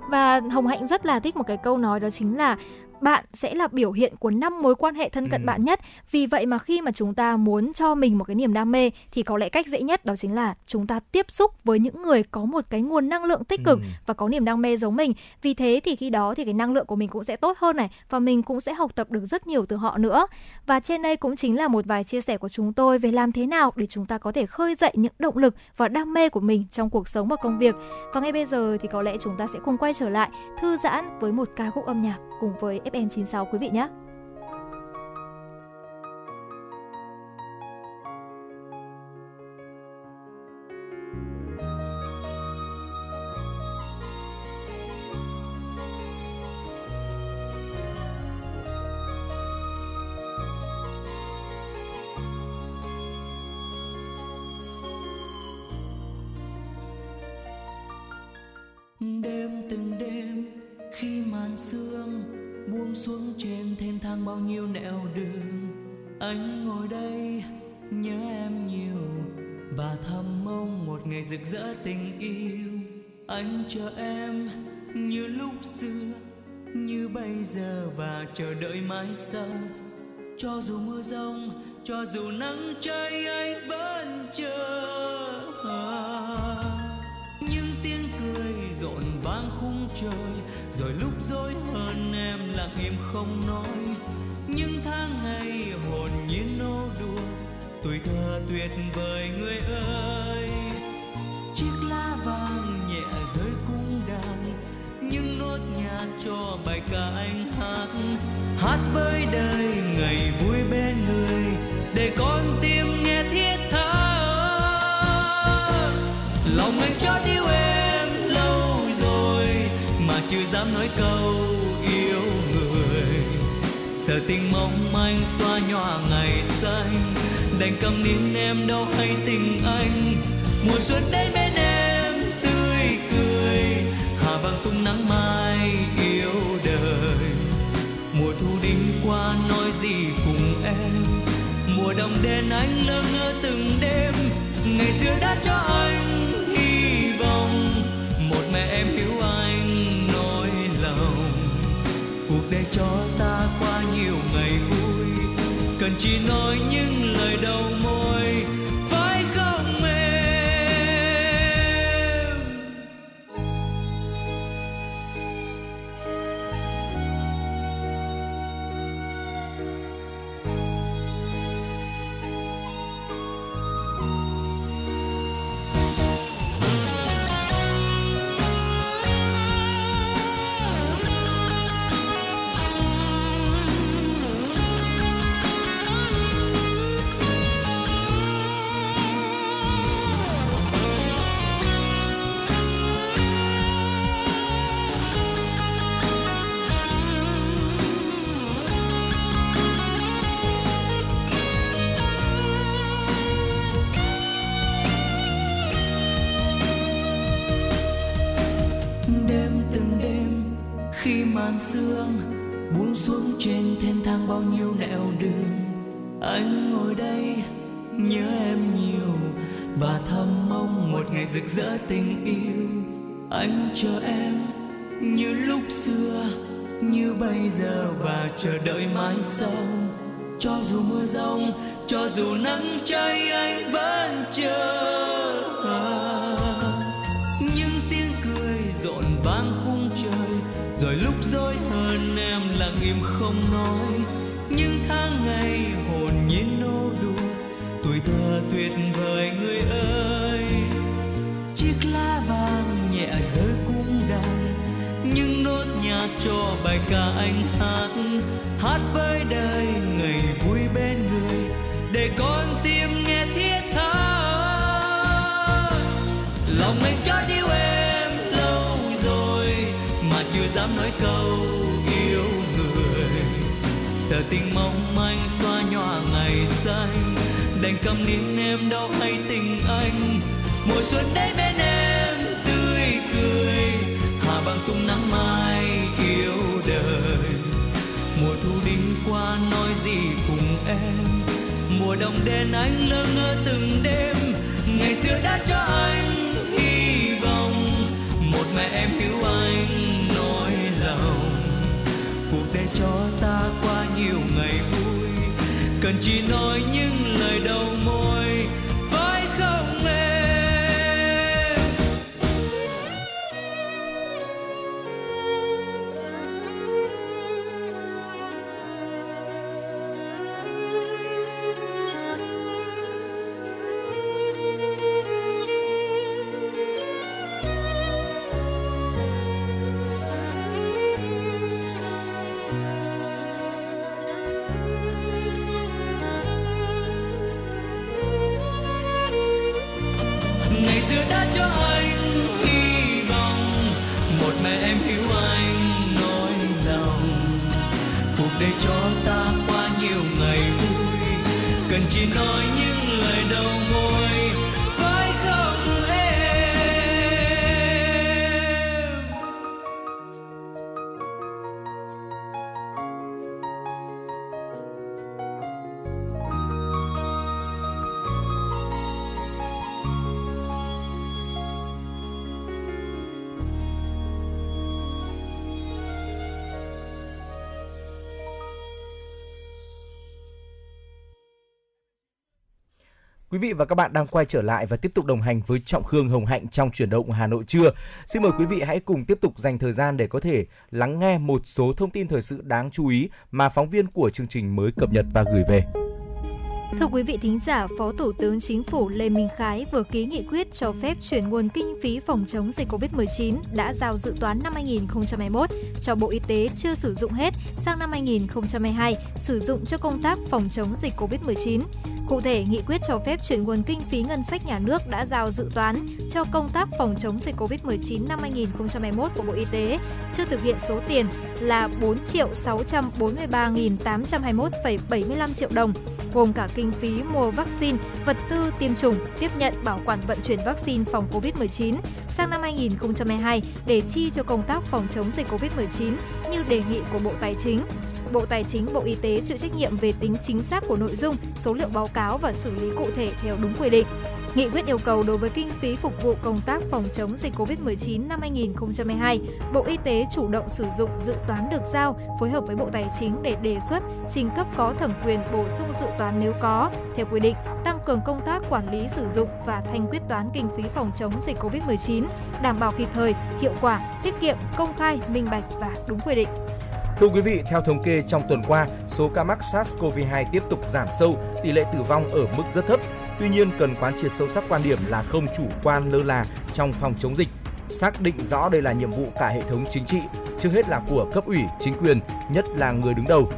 Và Hồng Hạnh rất là thích một cái câu nói đó chính là bạn sẽ là biểu hiện của năm mối quan hệ thân cận ừ. bạn nhất. Vì vậy mà khi mà chúng ta muốn cho mình một cái niềm đam mê thì có lẽ cách dễ nhất đó chính là chúng ta tiếp xúc với những người có một cái nguồn năng lượng tích cực ừ. và có niềm đam mê giống mình. Vì thế thì khi đó thì cái năng lượng của mình cũng sẽ tốt hơn này và mình cũng sẽ học tập được rất nhiều từ họ nữa. Và trên đây cũng chính là một vài chia sẻ của chúng tôi về làm thế nào để chúng ta có thể khơi dậy những động lực và đam mê của mình trong cuộc sống và công việc. Và ngay bây giờ thì có lẽ chúng ta sẽ cùng quay trở lại thư giãn với một ca khúc âm nhạc cùng với FM96 quý vị nhé. đêm từng đêm khi màn sương buông xuống trên thêm thang bao nhiêu nẻo đường. Anh ngồi đây, nhớ em nhiều. Và thầm mong một ngày rực rỡ tình yêu. Anh chờ em như lúc xưa, như bây giờ. Và chờ đợi mãi sau. Cho dù mưa rông, cho dù nắng cháy, anh vẫn chờ. Những tiếng cười rộn vang khung trời không nói. Những tháng ngày hồn nhiên nô đùa, tuổi thơ tuyệt vời người ơi. Chiếc lá vàng nhẹ rơi cung đàn những nốt nhạc cho bài ca anh hát. Hát với đời ngày vui bên người, để con tim nghe thiết tha lòng anh chót yêu em lâu rồi, mà chưa dám nói câu giờ tình mong manh xoa nhòa ngày xanh đành cầm nín em đâu hay tình anh. Mùa xuân đến bên em, tươi cười. Hà vàng tung nắng mai yêu đời. Mùa thu đi qua nói gì cùng em. Mùa đông đến anh lơ ngơ từng đêm. Ngày xưa đã cho anh hy vọng. Một mẹ em hiểu anh nỗi lòng. Cuộc đời cho ta chỉ nói những lời đầu sương buông xuống trên thênh thang bao nhiêu nẻo đường. Anh ngồi đây, nhớ em nhiều, và thầm mong một ngày rực rỡ tình yêu. Anh chờ em như lúc xưa, như bây giờ, và chờ đợi mãi sau. Cho dù mưa rông, cho dù nắng cháy anh vẫn chờ. Cho bài ca anh hát hát với đời ngày vui bên người, để con tim nghe thiết tha. Lòng anh chót yêu em lâu rồi, mà chưa dám nói câu yêu người. Giờ tình mong manh xoa nhòa ngày xanh, đành cầm nín em đâu hay tình anh. Mùa xuân đến bên em tươi cười, hà bằng tung nắng mai cùng em. Mùa đông đến anh lơ ngơ từng đêm, ngày xưa đã cho anh hy vọng. Một mẹ em hiểu anh nỗi lòng. Cuộc đời cho ta qua nhiều ngày vui, cần chỉ nói những lời đầu môi. Vị và các bạn đang quay trở lại và tiếp tục đồng hành với Trọng Khương, Hồng Hạnh trong chuyển động Hà Nội trưa. Xin mời quý vị hãy cùng tiếp tục dành thời gian để có thể lắng nghe một số thông tin thời sự đáng chú ý mà phóng viên của chương trình mới cập nhật và gửi về. Thưa quý vị thính giả, Phó Thủ tướng Chính phủ Lê Minh Khái vừa ký nghị quyết cho phép chuyển nguồn kinh phí phòng chống dịch COVID-19 đã giao dự toán năm 2021 cho Bộ Y tế chưa sử dụng hết sang năm 2022 sử dụng cho công tác phòng chống dịch COVID-19. Cụ thể, nghị quyết cho phép chuyển nguồn kinh phí ngân sách nhà nước đã giao dự toán cho công tác phòng chống dịch COVID-19 năm 2021 của Bộ Y tế chưa thực hiện số tiền là 4 triệu 643.821,75 triệu đồng, gồm cả kinh phí mua vaccine, vật tư tiêm chủng, tiếp nhận bảo quản vận chuyển vaccine phòng COVID-19 sang năm 2022 để chi cho công tác phòng chống dịch COVID-19 như đề nghị của Bộ Tài chính. Bộ Tài chính, Bộ Y tế chịu trách nhiệm về tính chính xác của nội dung, số liệu báo cáo và xử lý cụ thể theo đúng quy định. Nghị quyết yêu cầu đối với kinh phí phục vụ công tác phòng chống dịch COVID-19 năm 2022, Bộ Y tế chủ động sử dụng dự toán được giao, phối hợp với Bộ Tài chính để đề xuất, trình cấp có thẩm quyền bổ sung dự toán nếu có, theo quy định, tăng cường công tác quản lý sử dụng và thanh quyết toán kinh phí phòng chống dịch COVID-19, đảm bảo kịp thời, hiệu quả, tiết kiệm, công khai, minh bạch và đúng quy định. Thưa quý vị, theo thống kê trong tuần qua, số ca mắc SARS-CoV-2 tiếp tục giảm sâu, tỷ lệ tử vong ở mức rất thấp. Tuy nhiên, cần quán triệt sâu sắc quan điểm là không chủ quan lơ là trong phòng chống dịch, xác định rõ đây là nhiệm vụ cả hệ thống chính trị, trước hết là của cấp ủy, chính quyền, nhất là người đứng đầu.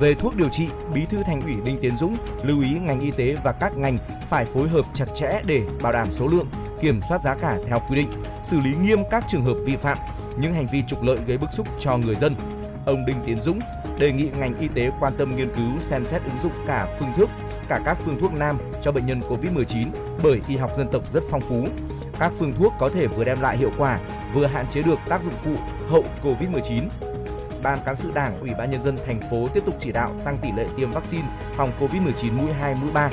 Về thuốc điều trị, Bí thư Thành ủy Đinh Tiến Dũng lưu ý ngành y tế và các ngành phải phối hợp chặt chẽ để bảo đảm số lượng, kiểm soát giá cả theo quy định, xử lý nghiêm các trường hợp vi phạm, những hành vi trục lợi gây bức xúc cho người dân, ông Đinh Tiến Dũng đề nghị ngành y tế quan tâm nghiên cứu xem xét ứng dụng cả phương thức, cả các phương thuốc nam cho bệnh nhân COVID-19 bởi y học dân tộc rất phong phú. Các phương thuốc có thể vừa đem lại hiệu quả, vừa hạn chế được tác dụng phụ hậu COVID-19. Ban cán sự Đảng, Ủy ban nhân dân thành phố tiếp tục chỉ đạo tăng tỷ lệ tiêm vaccine phòng COVID-19 mũi 2, mũi 3.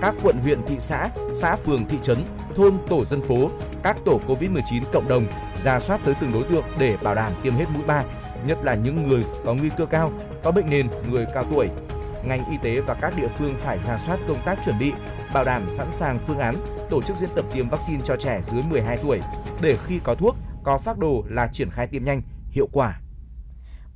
Các quận huyện, thị xã, xã phường, thị trấn, thôn, tổ dân phố, các tổ COVID-19 cộng đồng ra soát tới từng đối tượng để bảo đảm tiêm hết mũi 3 nhất là những người có nguy cơ cao, có bệnh nền, người cao tuổi. Ngành y tế và các địa phương phải ra soát công tác chuẩn bị, bảo đảm sẵn sàng phương án tổ chức diễn tập tiêm vaccine cho trẻ dưới 12 tuổi để khi có thuốc, có phác đồ là triển khai tiêm nhanh, hiệu quả.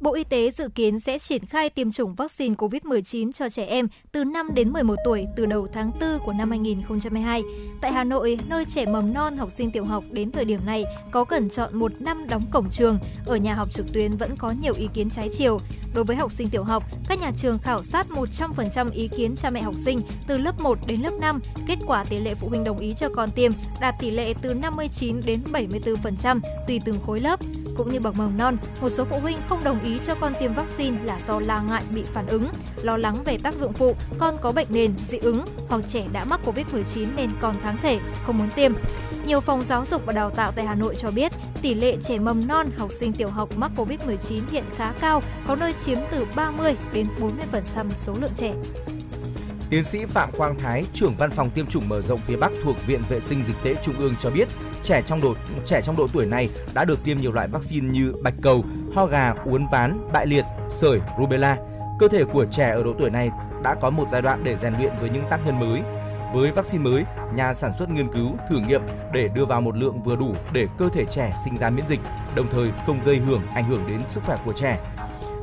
Bộ Y tế dự kiến sẽ triển khai tiêm chủng vaccine COVID-19 cho trẻ em từ 5 đến 11 tuổi từ đầu tháng 4 của năm 2022. Tại Hà Nội, nơi trẻ mầm non học sinh tiểu học đến thời điểm này có cần chọn một năm đóng cổng trường, ở nhà học trực tuyến vẫn có nhiều ý kiến trái chiều. Đối với học sinh tiểu học, các nhà trường khảo sát 100% ý kiến cha mẹ học sinh từ lớp 1 đến lớp 5. Kết quả tỷ lệ phụ huynh đồng ý cho con tiêm đạt tỷ lệ từ 59 đến 74% tùy từng khối lớp. Cũng như bậc mầm non, một số phụ huynh không đồng ý cho con tiêm vaccine là do lo ngại bị phản ứng, lo lắng về tác dụng phụ, con có bệnh nền, dị ứng hoặc trẻ đã mắc Covid-19 nên còn kháng thể, không muốn tiêm. Nhiều phòng giáo dục và đào tạo tại Hà Nội cho biết tỷ lệ trẻ mầm non, học sinh tiểu học mắc Covid-19 hiện khá cao, có nơi chiếm từ 30 đến 40% số lượng trẻ. Tiến sĩ Phạm Quang Thái, trưởng văn phòng tiêm chủng mở rộng phía Bắc thuộc Viện Vệ sinh Dịch tễ Trung ương cho biết, trẻ trong độ trẻ trong độ tuổi này đã được tiêm nhiều loại vaccine như bạch cầu, ho gà, uốn ván, bại liệt, sởi, rubella. Cơ thể của trẻ ở độ tuổi này đã có một giai đoạn để rèn luyện với những tác nhân mới. Với vaccine mới, nhà sản xuất nghiên cứu, thử nghiệm để đưa vào một lượng vừa đủ để cơ thể trẻ sinh ra miễn dịch, đồng thời không gây hưởng ảnh hưởng đến sức khỏe của trẻ.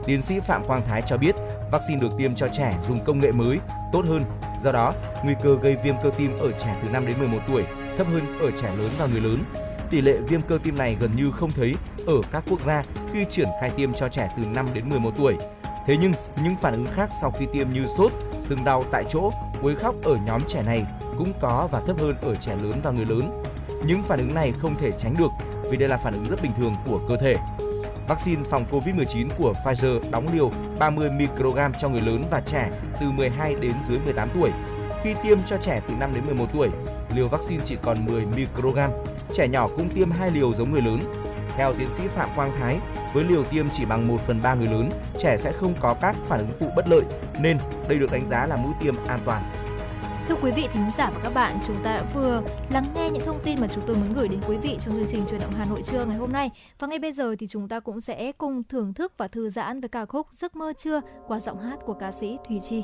Tiến sĩ Phạm Quang Thái cho biết, vaccine được tiêm cho trẻ dùng công nghệ mới tốt hơn. Do đó, nguy cơ gây viêm cơ tim ở trẻ từ 5 đến 11 tuổi thấp hơn ở trẻ lớn và người lớn. Tỷ lệ viêm cơ tim này gần như không thấy ở các quốc gia khi triển khai tiêm cho trẻ từ 5 đến 11 tuổi. Thế nhưng, những phản ứng khác sau khi tiêm như sốt, sưng đau tại chỗ, quấy khóc ở nhóm trẻ này cũng có và thấp hơn ở trẻ lớn và người lớn. Những phản ứng này không thể tránh được vì đây là phản ứng rất bình thường của cơ thể. Vaccine phòng COVID-19 của Pfizer đóng liều 30 microgram cho người lớn và trẻ từ 12 đến dưới 18 tuổi. Khi tiêm cho trẻ từ 5 đến 11 tuổi, liều vaccine chỉ còn 10 microgram. Trẻ nhỏ cũng tiêm hai liều giống người lớn. Theo tiến sĩ Phạm Quang Thái, với liều tiêm chỉ bằng 1 phần 3 người lớn, trẻ sẽ không có các phản ứng phụ bất lợi, nên đây được đánh giá là mũi tiêm an toàn. Thưa quý vị thính giả và các bạn, chúng ta đã vừa lắng nghe những thông tin mà chúng tôi muốn gửi đến quý vị trong chương trình truyền động Hà Nội trưa ngày hôm nay. Và ngay bây giờ thì chúng ta cũng sẽ cùng thưởng thức và thư giãn với ca khúc Giấc mơ trưa qua giọng hát của ca sĩ Thùy Chi.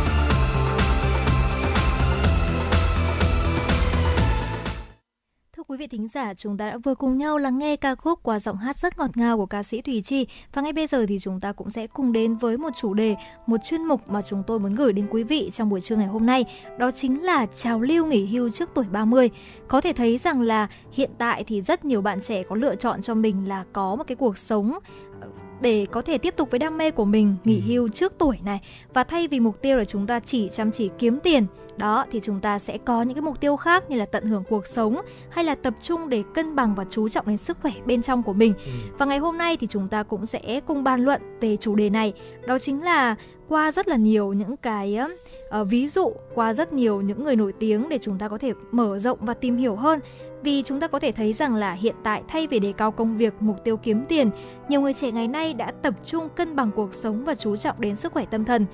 Thính giả, chúng ta đã vừa cùng nhau lắng nghe ca khúc qua giọng hát rất ngọt ngào của ca sĩ Thùy Chi và ngay bây giờ thì chúng ta cũng sẽ cùng đến với một chủ đề, một chuyên mục mà chúng tôi muốn gửi đến quý vị trong buổi trưa ngày hôm nay, đó chính là trào lưu nghỉ hưu trước tuổi 30. Có thể thấy rằng là hiện tại thì rất nhiều bạn trẻ có lựa chọn cho mình là có một cái cuộc sống để có thể tiếp tục với đam mê của mình nghỉ ừ. hưu trước tuổi này và thay vì mục tiêu là chúng ta chỉ chăm chỉ kiếm tiền đó thì chúng ta sẽ có những cái mục tiêu khác như là tận hưởng cuộc sống hay là tập trung để cân bằng và chú trọng đến sức khỏe bên trong của mình ừ. và ngày hôm nay thì chúng ta cũng sẽ cùng bàn luận về chủ đề này đó chính là qua rất là nhiều những cái uh, ví dụ qua rất nhiều những người nổi tiếng để chúng ta có thể mở rộng và tìm hiểu hơn vì chúng ta có thể thấy rằng là hiện tại thay vì đề cao công việc, mục tiêu kiếm tiền, nhiều người trẻ ngày nay đã tập trung cân bằng cuộc sống và chú trọng đến sức khỏe tâm thần.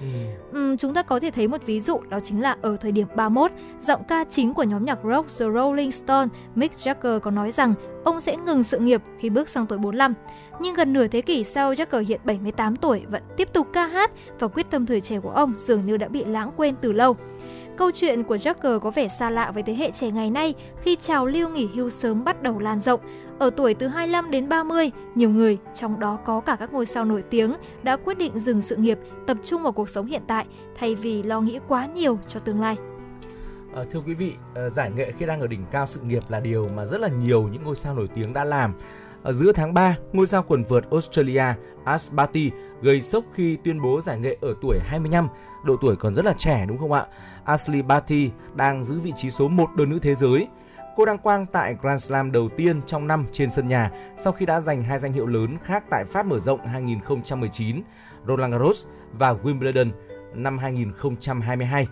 Ừ. Uhm, chúng ta có thể thấy một ví dụ đó chính là ở thời điểm 31, giọng ca chính của nhóm nhạc rock The Rolling Stone, Mick Jagger có nói rằng ông sẽ ngừng sự nghiệp khi bước sang tuổi 45. Nhưng gần nửa thế kỷ sau, Jagger hiện 78 tuổi vẫn tiếp tục ca hát và quyết tâm thời trẻ của ông dường như đã bị lãng quên từ lâu. Câu chuyện của Jagger có vẻ xa lạ với thế hệ trẻ ngày nay khi trào lưu nghỉ hưu sớm bắt đầu lan rộng. Ở tuổi từ 25 đến 30, nhiều người, trong đó có cả các ngôi sao nổi tiếng, đã quyết định dừng sự nghiệp, tập trung vào cuộc sống hiện tại thay vì lo nghĩ quá nhiều cho tương lai. À, thưa quý vị, ờ, giải nghệ khi đang ở đỉnh cao sự nghiệp là điều mà rất là nhiều những ngôi sao nổi tiếng đã làm. Ở giữa tháng 3, ngôi sao quần vợt Australia Ash Barty gây sốc khi tuyên bố giải nghệ ở tuổi 25, độ tuổi còn rất là trẻ đúng không ạ? Ashley Barty đang giữ vị trí số 1 đơn nữ thế giới. Cô đăng quang tại Grand Slam đầu tiên trong năm trên sân nhà sau khi đã giành hai danh hiệu lớn khác tại Pháp mở rộng 2019, Roland Garros và Wimbledon năm 2022.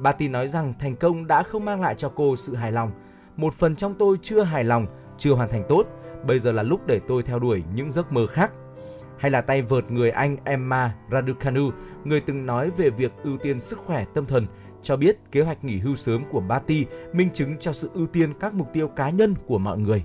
Barty nói rằng thành công đã không mang lại cho cô sự hài lòng. Một phần trong tôi chưa hài lòng, chưa hoàn thành tốt. Bây giờ là lúc để tôi theo đuổi những giấc mơ khác. Hay là tay vợt người Anh Emma Raducanu, người từng nói về việc ưu tiên sức khỏe tâm thần cho biết kế hoạch nghỉ hưu sớm của Bati minh chứng cho sự ưu tiên các mục tiêu cá nhân của mọi người.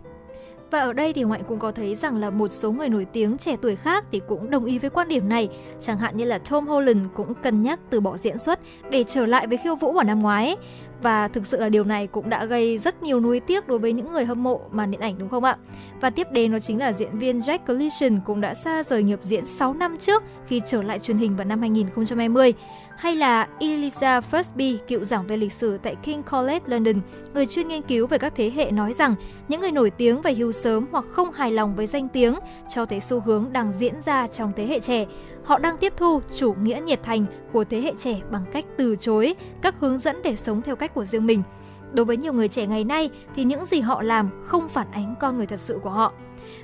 Và ở đây thì Ngoại cũng có thấy rằng là một số người nổi tiếng trẻ tuổi khác thì cũng đồng ý với quan điểm này. Chẳng hạn như là Tom Holland cũng cân nhắc từ bỏ diễn xuất để trở lại với khiêu vũ vào năm ngoái. Và thực sự là điều này cũng đã gây rất nhiều nuối tiếc đối với những người hâm mộ màn điện ảnh đúng không ạ? Và tiếp đến đó chính là diễn viên Jack Gleason cũng đã xa rời nghiệp diễn 6 năm trước khi trở lại truyền hình vào năm 2020 hay là Eliza Frisby, cựu giảng viên lịch sử tại King College London, người chuyên nghiên cứu về các thế hệ nói rằng những người nổi tiếng về hưu sớm hoặc không hài lòng với danh tiếng cho thấy xu hướng đang diễn ra trong thế hệ trẻ. Họ đang tiếp thu chủ nghĩa nhiệt thành của thế hệ trẻ bằng cách từ chối các hướng dẫn để sống theo cách của riêng mình. Đối với nhiều người trẻ ngày nay thì những gì họ làm không phản ánh con người thật sự của họ.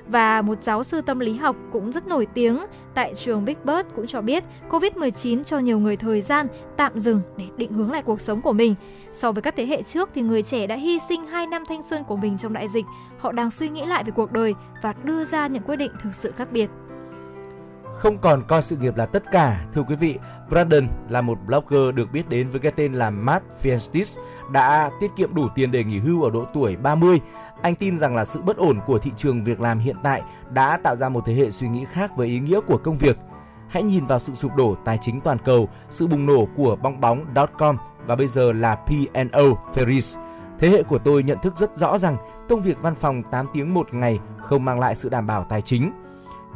Và một giáo sư tâm lý học cũng rất nổi tiếng tại trường Big Bird cũng cho biết Covid-19 cho nhiều người thời gian tạm dừng để định hướng lại cuộc sống của mình. So với các thế hệ trước thì người trẻ đã hy sinh 2 năm thanh xuân của mình trong đại dịch. Họ đang suy nghĩ lại về cuộc đời và đưa ra những quyết định thực sự khác biệt không còn coi sự nghiệp là tất cả. Thưa quý vị, Brandon là một blogger được biết đến với cái tên là Matt Fiestis, đã tiết kiệm đủ tiền để nghỉ hưu ở độ tuổi 30 anh tin rằng là sự bất ổn của thị trường việc làm hiện tại đã tạo ra một thế hệ suy nghĩ khác với ý nghĩa của công việc. Hãy nhìn vào sự sụp đổ tài chính toàn cầu, sự bùng nổ của bong bóng.com và bây giờ là P&O Ferris. Thế hệ của tôi nhận thức rất rõ rằng công việc văn phòng 8 tiếng một ngày không mang lại sự đảm bảo tài chính.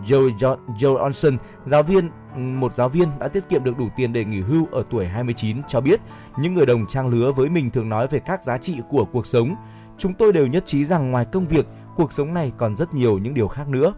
Joe, Joe, Joe Onson, giáo viên một giáo viên đã tiết kiệm được đủ tiền để nghỉ hưu ở tuổi 29 cho biết những người đồng trang lứa với mình thường nói về các giá trị của cuộc sống Chúng tôi đều nhất trí rằng ngoài công việc, cuộc sống này còn rất nhiều những điều khác nữa.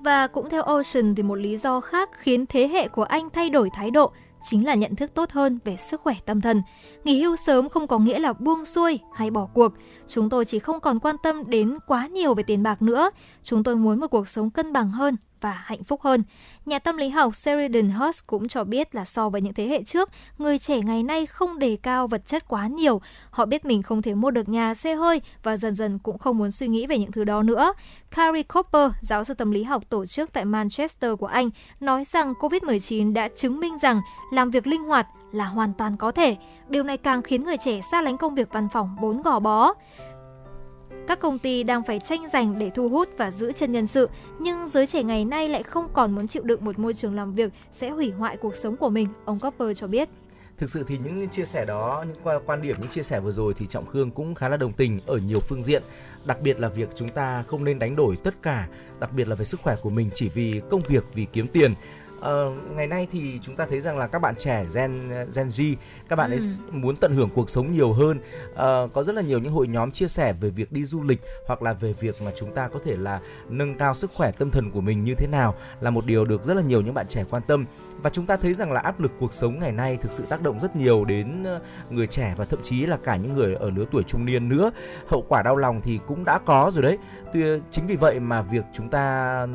Và cũng theo Ocean thì một lý do khác khiến thế hệ của anh thay đổi thái độ chính là nhận thức tốt hơn về sức khỏe tâm thần. Nghỉ hưu sớm không có nghĩa là buông xuôi hay bỏ cuộc. Chúng tôi chỉ không còn quan tâm đến quá nhiều về tiền bạc nữa. Chúng tôi muốn một cuộc sống cân bằng hơn, và hạnh phúc hơn. Nhà tâm lý học Sheridan Hurst cũng cho biết là so với những thế hệ trước, người trẻ ngày nay không đề cao vật chất quá nhiều. Họ biết mình không thể mua được nhà, xe hơi và dần dần cũng không muốn suy nghĩ về những thứ đó nữa. Carrie Cooper, giáo sư tâm lý học tổ chức tại Manchester của Anh, nói rằng COVID-19 đã chứng minh rằng làm việc linh hoạt là hoàn toàn có thể. Điều này càng khiến người trẻ xa lánh công việc văn phòng bốn gò bó. Các công ty đang phải tranh giành để thu hút và giữ chân nhân sự, nhưng giới trẻ ngày nay lại không còn muốn chịu đựng một môi trường làm việc sẽ hủy hoại cuộc sống của mình, ông Copper cho biết. Thực sự thì những chia sẻ đó, những quan điểm, những chia sẻ vừa rồi thì Trọng Khương cũng khá là đồng tình ở nhiều phương diện. Đặc biệt là việc chúng ta không nên đánh đổi tất cả, đặc biệt là về sức khỏe của mình chỉ vì công việc, vì kiếm tiền uh, ngày nay thì chúng ta thấy rằng là các bạn trẻ Gen Gen Z các bạn ừ. ấy muốn tận hưởng cuộc sống nhiều hơn. Uh, có rất là nhiều những hội nhóm chia sẻ về việc đi du lịch hoặc là về việc mà chúng ta có thể là nâng cao sức khỏe tâm thần của mình như thế nào là một điều được rất là nhiều những bạn trẻ quan tâm. Và chúng ta thấy rằng là áp lực cuộc sống ngày nay thực sự tác động rất nhiều đến ờ, người trẻ và thậm chí là cả những người ở lứa tuổi trung niên nữa. Hậu quả đau lòng thì cũng đã có rồi đấy. Tuy chính vì vậy mà việc chúng ta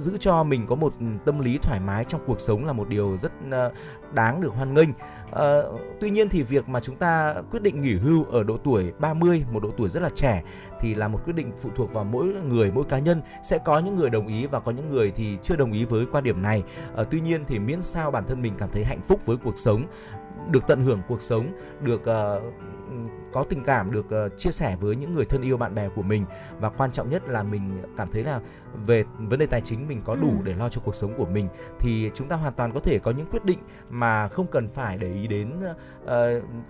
giữ cho mình có một tâm lý thoải mái trong cuộc sống là một điều rất ờ, đáng được hoan nghênh. À, tuy nhiên thì việc mà chúng ta quyết định nghỉ hưu ở độ tuổi 30, một độ tuổi rất là trẻ thì là một quyết định phụ thuộc vào mỗi người, mỗi cá nhân. Sẽ có những người đồng ý và có những người thì chưa đồng ý với quan điểm này. À, tuy nhiên thì miễn sao bản thân mình cảm thấy hạnh phúc với cuộc sống, được tận hưởng cuộc sống, được uh, có tình cảm được uh, chia sẻ với những người thân yêu bạn bè của mình và quan trọng nhất là mình cảm thấy là về vấn đề tài chính mình có đủ ừ. để lo cho cuộc sống của mình thì chúng ta hoàn toàn có thể có những quyết định mà không cần phải để ý đến uh,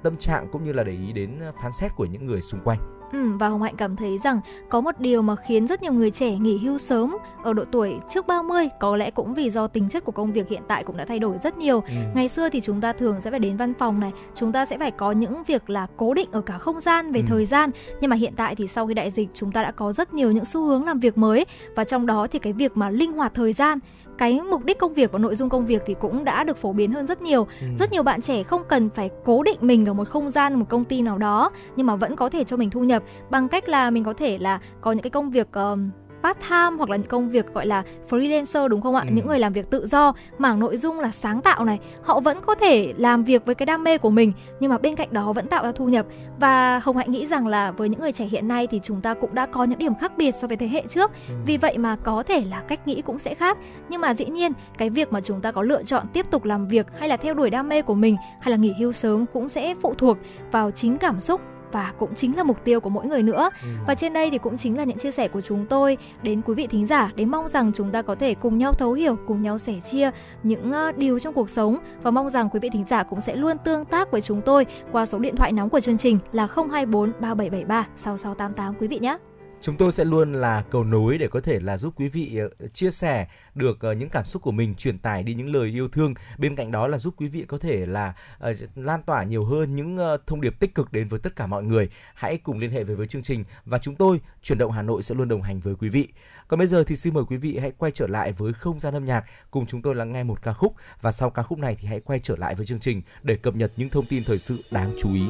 tâm trạng cũng như là để ý đến phán xét của những người xung quanh. Ừ, và Hồng Hạnh cảm thấy rằng có một điều mà khiến rất nhiều người trẻ nghỉ hưu sớm ở độ tuổi trước 30 có lẽ cũng vì do tính chất của công việc hiện tại cũng đã thay đổi rất nhiều. Ừ. Ngày xưa thì chúng ta thường sẽ phải đến văn phòng này, chúng ta sẽ phải có những việc là cố định ở cả không gian về ừ. thời gian. Nhưng mà hiện tại thì sau khi đại dịch chúng ta đã có rất nhiều những xu hướng làm việc mới và trong đó thì cái việc mà linh hoạt thời gian cái mục đích công việc và nội dung công việc thì cũng đã được phổ biến hơn rất nhiều ừ. rất nhiều bạn trẻ không cần phải cố định mình ở một không gian một công ty nào đó nhưng mà vẫn có thể cho mình thu nhập bằng cách là mình có thể là có những cái công việc uh, part time hoặc là những công việc gọi là freelancer đúng không ạ? Ừ. Những người làm việc tự do, mảng nội dung là sáng tạo này, họ vẫn có thể làm việc với cái đam mê của mình nhưng mà bên cạnh đó vẫn tạo ra thu nhập. Và Hồng Hạnh nghĩ rằng là với những người trẻ hiện nay thì chúng ta cũng đã có những điểm khác biệt so với thế hệ trước. Ừ. Vì vậy mà có thể là cách nghĩ cũng sẽ khác. Nhưng mà dĩ nhiên cái việc mà chúng ta có lựa chọn tiếp tục làm việc hay là theo đuổi đam mê của mình hay là nghỉ hưu sớm cũng sẽ phụ thuộc vào chính cảm xúc và cũng chính là mục tiêu của mỗi người nữa. Ừ. Và trên đây thì cũng chính là những chia sẻ của chúng tôi đến quý vị thính giả để mong rằng chúng ta có thể cùng nhau thấu hiểu, cùng nhau sẻ chia những uh, điều trong cuộc sống và mong rằng quý vị thính giả cũng sẽ luôn tương tác với chúng tôi qua số điện thoại nóng của chương trình là 024 3773 6688 quý vị nhé chúng tôi sẽ luôn là cầu nối để có thể là giúp quý vị ờ, chia sẻ được ờ, những cảm xúc của mình, truyền tải đi những lời yêu thương. Bên cạnh đó là giúp quý vị có thể là ờ, lan tỏa nhiều hơn những thông điệp tích cực đến với tất cả mọi người. Hãy cùng liên hệ về với chương trình và chúng tôi, chuyển động Hà Nội sẽ luôn đồng hành với quý vị. Còn bây giờ thì xin mời quý vị hãy quay trở lại với không gian âm nhạc cùng chúng tôi lắng nghe một ca khúc. Và sau ca khúc này thì hãy quay trở lại với chương trình để cập nhật những thông tin thời sự đáng chú ý.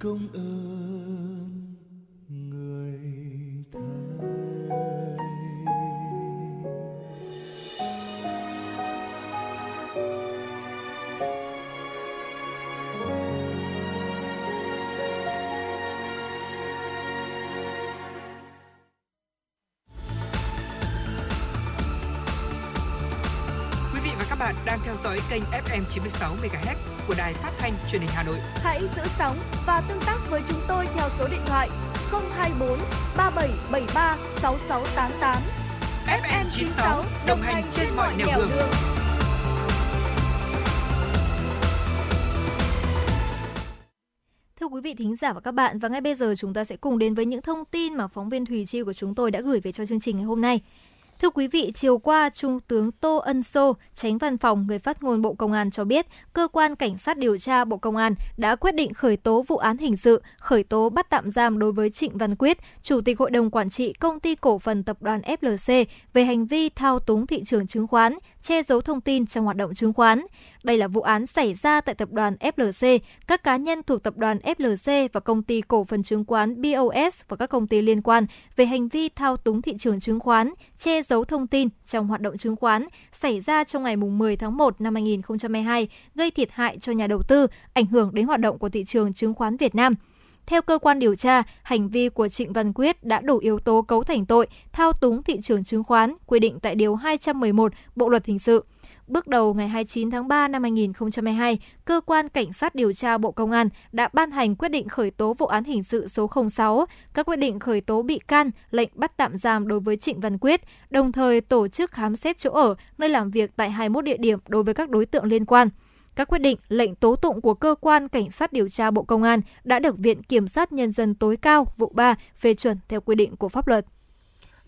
Công ơn người thầy Quý vị và các bạn đang theo dõi kênh FM 96 MHz của đài phát thanh truyền hình Hà Nội. Hãy giữ sóng và tương tác với chúng tôi theo số điện thoại 024 3773 6688. FM 96 đồng hành trên mọi nẻo đường. Thưa quý vị thính giả và các bạn, và ngay bây giờ chúng ta sẽ cùng đến với những thông tin mà phóng viên Thùy Chi của chúng tôi đã gửi về cho chương trình ngày hôm nay. Thưa quý vị, chiều qua, Trung tướng Tô Ân Sô, tránh văn phòng người phát ngôn Bộ Công an cho biết, cơ quan cảnh sát điều tra Bộ Công an đã quyết định khởi tố vụ án hình sự, khởi tố bắt tạm giam đối với Trịnh Văn Quyết, Chủ tịch Hội đồng Quản trị Công ty Cổ phần Tập đoàn FLC về hành vi thao túng thị trường chứng khoán, che giấu thông tin trong hoạt động chứng khoán. Đây là vụ án xảy ra tại tập đoàn FLC, các cá nhân thuộc tập đoàn FLC và công ty cổ phần chứng khoán BOS và các công ty liên quan về hành vi thao túng thị trường chứng khoán, che giấu thông tin trong hoạt động chứng khoán xảy ra trong ngày 10 tháng 1 năm 2022, gây thiệt hại cho nhà đầu tư, ảnh hưởng đến hoạt động của thị trường chứng khoán Việt Nam. Theo cơ quan điều tra, hành vi của Trịnh Văn Quyết đã đủ yếu tố cấu thành tội thao túng thị trường chứng khoán quy định tại Điều 211 Bộ Luật Hình sự. Bước đầu ngày 29 tháng 3 năm 2022, Cơ quan Cảnh sát điều tra Bộ Công an đã ban hành quyết định khởi tố vụ án hình sự số 06, các quyết định khởi tố bị can, lệnh bắt tạm giam đối với Trịnh Văn Quyết, đồng thời tổ chức khám xét chỗ ở, nơi làm việc tại 21 địa điểm đối với các đối tượng liên quan. Các quyết định, lệnh tố tụng của cơ quan cảnh sát điều tra Bộ Công an đã được Viện Kiểm sát Nhân dân tối cao vụ 3 phê chuẩn theo quy định của pháp luật.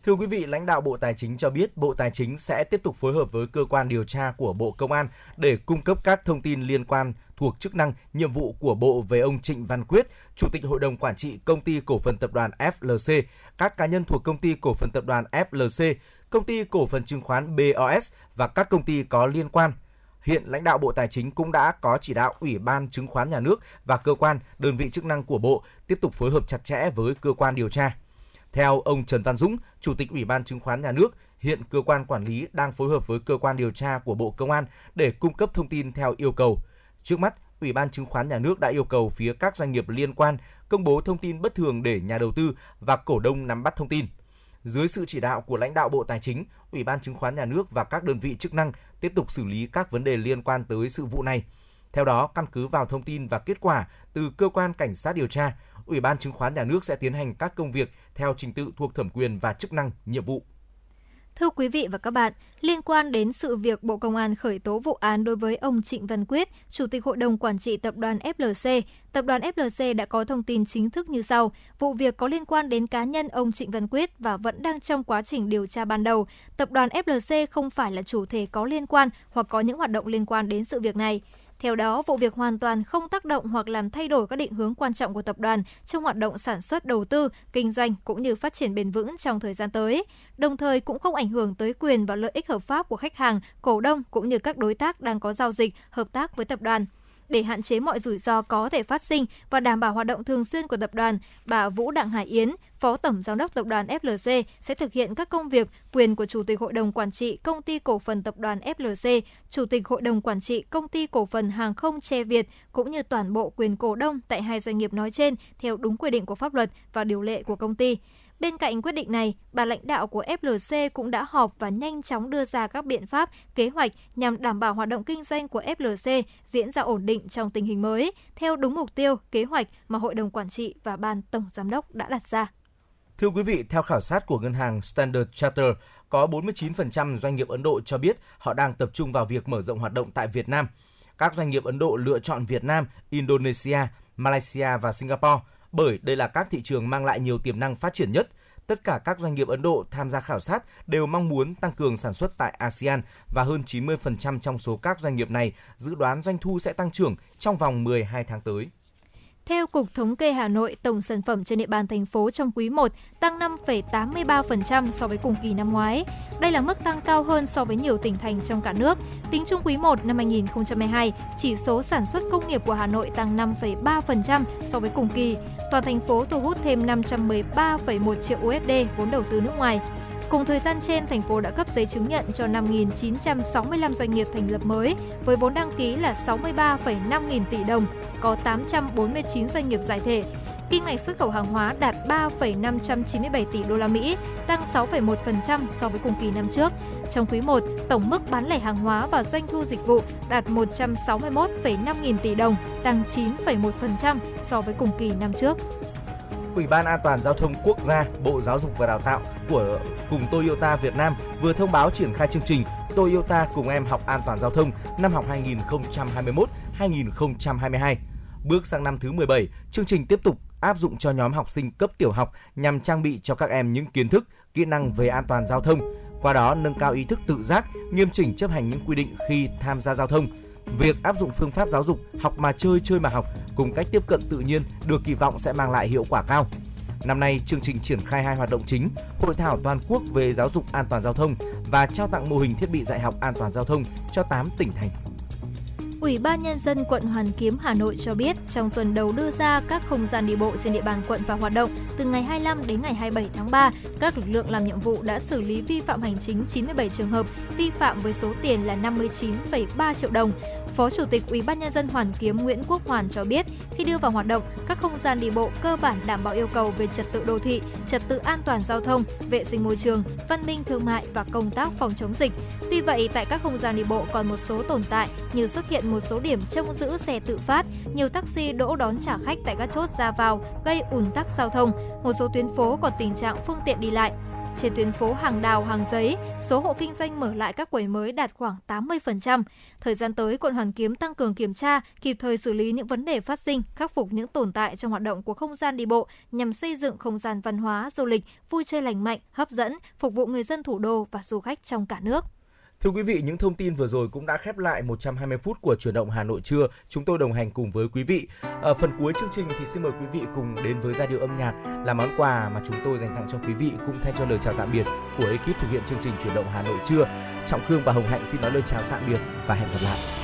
Thưa quý vị, lãnh đạo Bộ Tài chính cho biết Bộ Tài chính sẽ tiếp tục phối hợp với cơ quan điều tra của Bộ Công an để cung cấp các thông tin liên quan thuộc chức năng, nhiệm vụ của Bộ về ông Trịnh Văn Quyết, Chủ tịch Hội đồng Quản trị Công ty Cổ phần Tập đoàn FLC, các cá nhân thuộc Công ty Cổ phần Tập đoàn FLC, Công ty Cổ phần Chứng khoán BOS và các công ty có liên quan. Hiện lãnh đạo Bộ Tài chính cũng đã có chỉ đạo Ủy ban Chứng khoán Nhà nước và cơ quan, đơn vị chức năng của Bộ tiếp tục phối hợp chặt chẽ với cơ quan điều tra. Theo ông Trần Văn Dũng, Chủ tịch Ủy ban Chứng khoán Nhà nước, hiện cơ quan quản lý đang phối hợp với cơ quan điều tra của Bộ Công an để cung cấp thông tin theo yêu cầu. Trước mắt, Ủy ban Chứng khoán Nhà nước đã yêu cầu phía các doanh nghiệp liên quan công bố thông tin bất thường để nhà đầu tư và cổ đông nắm bắt thông tin. Dưới sự chỉ đạo của lãnh đạo Bộ Tài chính, Ủy ban Chứng khoán Nhà nước và các đơn vị chức năng tiếp tục xử lý các vấn đề liên quan tới sự vụ này. Theo đó, căn cứ vào thông tin và kết quả từ cơ quan cảnh sát điều tra, Ủy ban Chứng khoán Nhà nước sẽ tiến hành các công việc theo trình tự thuộc thẩm quyền và chức năng, nhiệm vụ. Thưa quý vị và các bạn, liên quan đến sự việc Bộ Công an khởi tố vụ án đối với ông Trịnh Văn Quyết, Chủ tịch Hội đồng Quản trị Tập đoàn FLC, Tập đoàn FLC đã có thông tin chính thức như sau. Vụ việc có liên quan đến cá nhân ông Trịnh Văn Quyết và vẫn đang trong quá trình điều tra ban đầu. Tập đoàn FLC không phải là chủ thể có liên quan hoặc có những hoạt động liên quan đến sự việc này. Theo đó, vụ việc hoàn toàn không tác động hoặc làm thay đổi các định hướng quan trọng của tập đoàn trong hoạt động sản xuất đầu tư, kinh doanh cũng như phát triển bền vững trong thời gian tới. Đồng thời cũng không ảnh hưởng tới quyền và lợi ích hợp pháp của khách hàng, cổ đông cũng như các đối tác đang có giao dịch, hợp tác với tập đoàn để hạn chế mọi rủi ro có thể phát sinh và đảm bảo hoạt động thường xuyên của tập đoàn, bà Vũ Đặng Hải Yến, Phó Tổng Giám đốc Tập đoàn FLC sẽ thực hiện các công việc quyền của Chủ tịch Hội đồng Quản trị Công ty Cổ phần Tập đoàn FLC, Chủ tịch Hội đồng Quản trị Công ty Cổ phần Hàng không Che Việt cũng như toàn bộ quyền cổ đông tại hai doanh nghiệp nói trên theo đúng quy định của pháp luật và điều lệ của công ty. Bên cạnh quyết định này, bà lãnh đạo của FLC cũng đã họp và nhanh chóng đưa ra các biện pháp, kế hoạch nhằm đảm bảo hoạt động kinh doanh của FLC diễn ra ổn định trong tình hình mới, theo đúng mục tiêu, kế hoạch mà Hội đồng Quản trị và Ban Tổng Giám đốc đã đặt ra. Thưa quý vị, theo khảo sát của ngân hàng Standard Chartered, có 49% doanh nghiệp Ấn Độ cho biết họ đang tập trung vào việc mở rộng hoạt động tại Việt Nam. Các doanh nghiệp Ấn Độ lựa chọn Việt Nam, Indonesia, Malaysia và Singapore bởi đây là các thị trường mang lại nhiều tiềm năng phát triển nhất. Tất cả các doanh nghiệp Ấn Độ tham gia khảo sát đều mong muốn tăng cường sản xuất tại ASEAN và hơn 90% trong số các doanh nghiệp này dự đoán doanh thu sẽ tăng trưởng trong vòng 12 tháng tới. Theo Cục Thống kê Hà Nội, tổng sản phẩm trên địa bàn thành phố trong quý 1 tăng 5,83% so với cùng kỳ năm ngoái. Đây là mức tăng cao hơn so với nhiều tỉnh thành trong cả nước. Tính chung quý 1 năm 2022, chỉ số sản xuất công nghiệp của Hà Nội tăng 5,3% so với cùng kỳ. Toàn thành phố thu hút thêm 513,1 triệu USD vốn đầu tư nước ngoài. Cùng thời gian trên, thành phố đã cấp giấy chứng nhận cho 5.965 doanh nghiệp thành lập mới với vốn đăng ký là 63,5 nghìn tỷ đồng, có 849 doanh nghiệp giải thể. Kim ngạch xuất khẩu hàng hóa đạt 3,597 tỷ đô la Mỹ, tăng 6,1% so với cùng kỳ năm trước. Trong quý 1, tổng mức bán lẻ hàng hóa và doanh thu dịch vụ đạt 161,5 nghìn tỷ đồng, tăng 9,1% so với cùng kỳ năm trước. Ủy ban An toàn giao thông quốc gia, Bộ Giáo dục và Đào tạo của cùng Toyota Việt Nam vừa thông báo triển khai chương trình Toyota cùng em học an toàn giao thông năm học 2021-2022. Bước sang năm thứ 17, chương trình tiếp tục áp dụng cho nhóm học sinh cấp tiểu học nhằm trang bị cho các em những kiến thức, kỹ năng về an toàn giao thông, qua đó nâng cao ý thức tự giác, nghiêm chỉnh chấp hành những quy định khi tham gia giao thông. Việc áp dụng phương pháp giáo dục học mà chơi chơi mà học cùng cách tiếp cận tự nhiên được kỳ vọng sẽ mang lại hiệu quả cao. Năm nay, chương trình triển khai hai hoạt động chính, hội thảo toàn quốc về giáo dục an toàn giao thông và trao tặng mô hình thiết bị dạy học an toàn giao thông cho 8 tỉnh thành. Ủy ban Nhân dân quận Hoàn Kiếm Hà Nội cho biết trong tuần đầu đưa ra các không gian đi bộ trên địa bàn quận vào hoạt động từ ngày 25 đến ngày 27 tháng 3, các lực lượng làm nhiệm vụ đã xử lý vi phạm hành chính 97 trường hợp, vi phạm với số tiền là 59,3 triệu đồng. Phó Chủ tịch Ủy ban nhân dân Hoàn Kiếm Nguyễn Quốc Hoàn cho biết, khi đưa vào hoạt động, các không gian đi bộ cơ bản đảm bảo yêu cầu về trật tự đô thị, trật tự an toàn giao thông, vệ sinh môi trường, văn minh thương mại và công tác phòng chống dịch. Tuy vậy, tại các không gian đi bộ còn một số tồn tại như xuất hiện một số điểm trông giữ xe tự phát, nhiều taxi đỗ đón trả khách tại các chốt ra vào gây ùn tắc giao thông. Một số tuyến phố còn tình trạng phương tiện đi lại trên tuyến phố Hàng Đào, Hàng Giấy, số hộ kinh doanh mở lại các quầy mới đạt khoảng 80%. Thời gian tới, quận Hoàn Kiếm tăng cường kiểm tra, kịp thời xử lý những vấn đề phát sinh, khắc phục những tồn tại trong hoạt động của không gian đi bộ nhằm xây dựng không gian văn hóa, du lịch, vui chơi lành mạnh, hấp dẫn, phục vụ người dân thủ đô và du khách trong cả nước. Thưa quý vị, những thông tin vừa rồi cũng đã khép lại 120 phút của chuyển động Hà Nội trưa. Chúng tôi đồng hành cùng với quý vị. Ở phần cuối chương trình thì xin mời quý vị cùng đến với giai điệu âm nhạc là món quà mà chúng tôi dành tặng cho quý vị cũng thay cho lời chào tạm biệt của ekip thực hiện chương trình chuyển động Hà Nội trưa. Trọng Khương và Hồng Hạnh xin nói lời chào tạm biệt và hẹn gặp lại.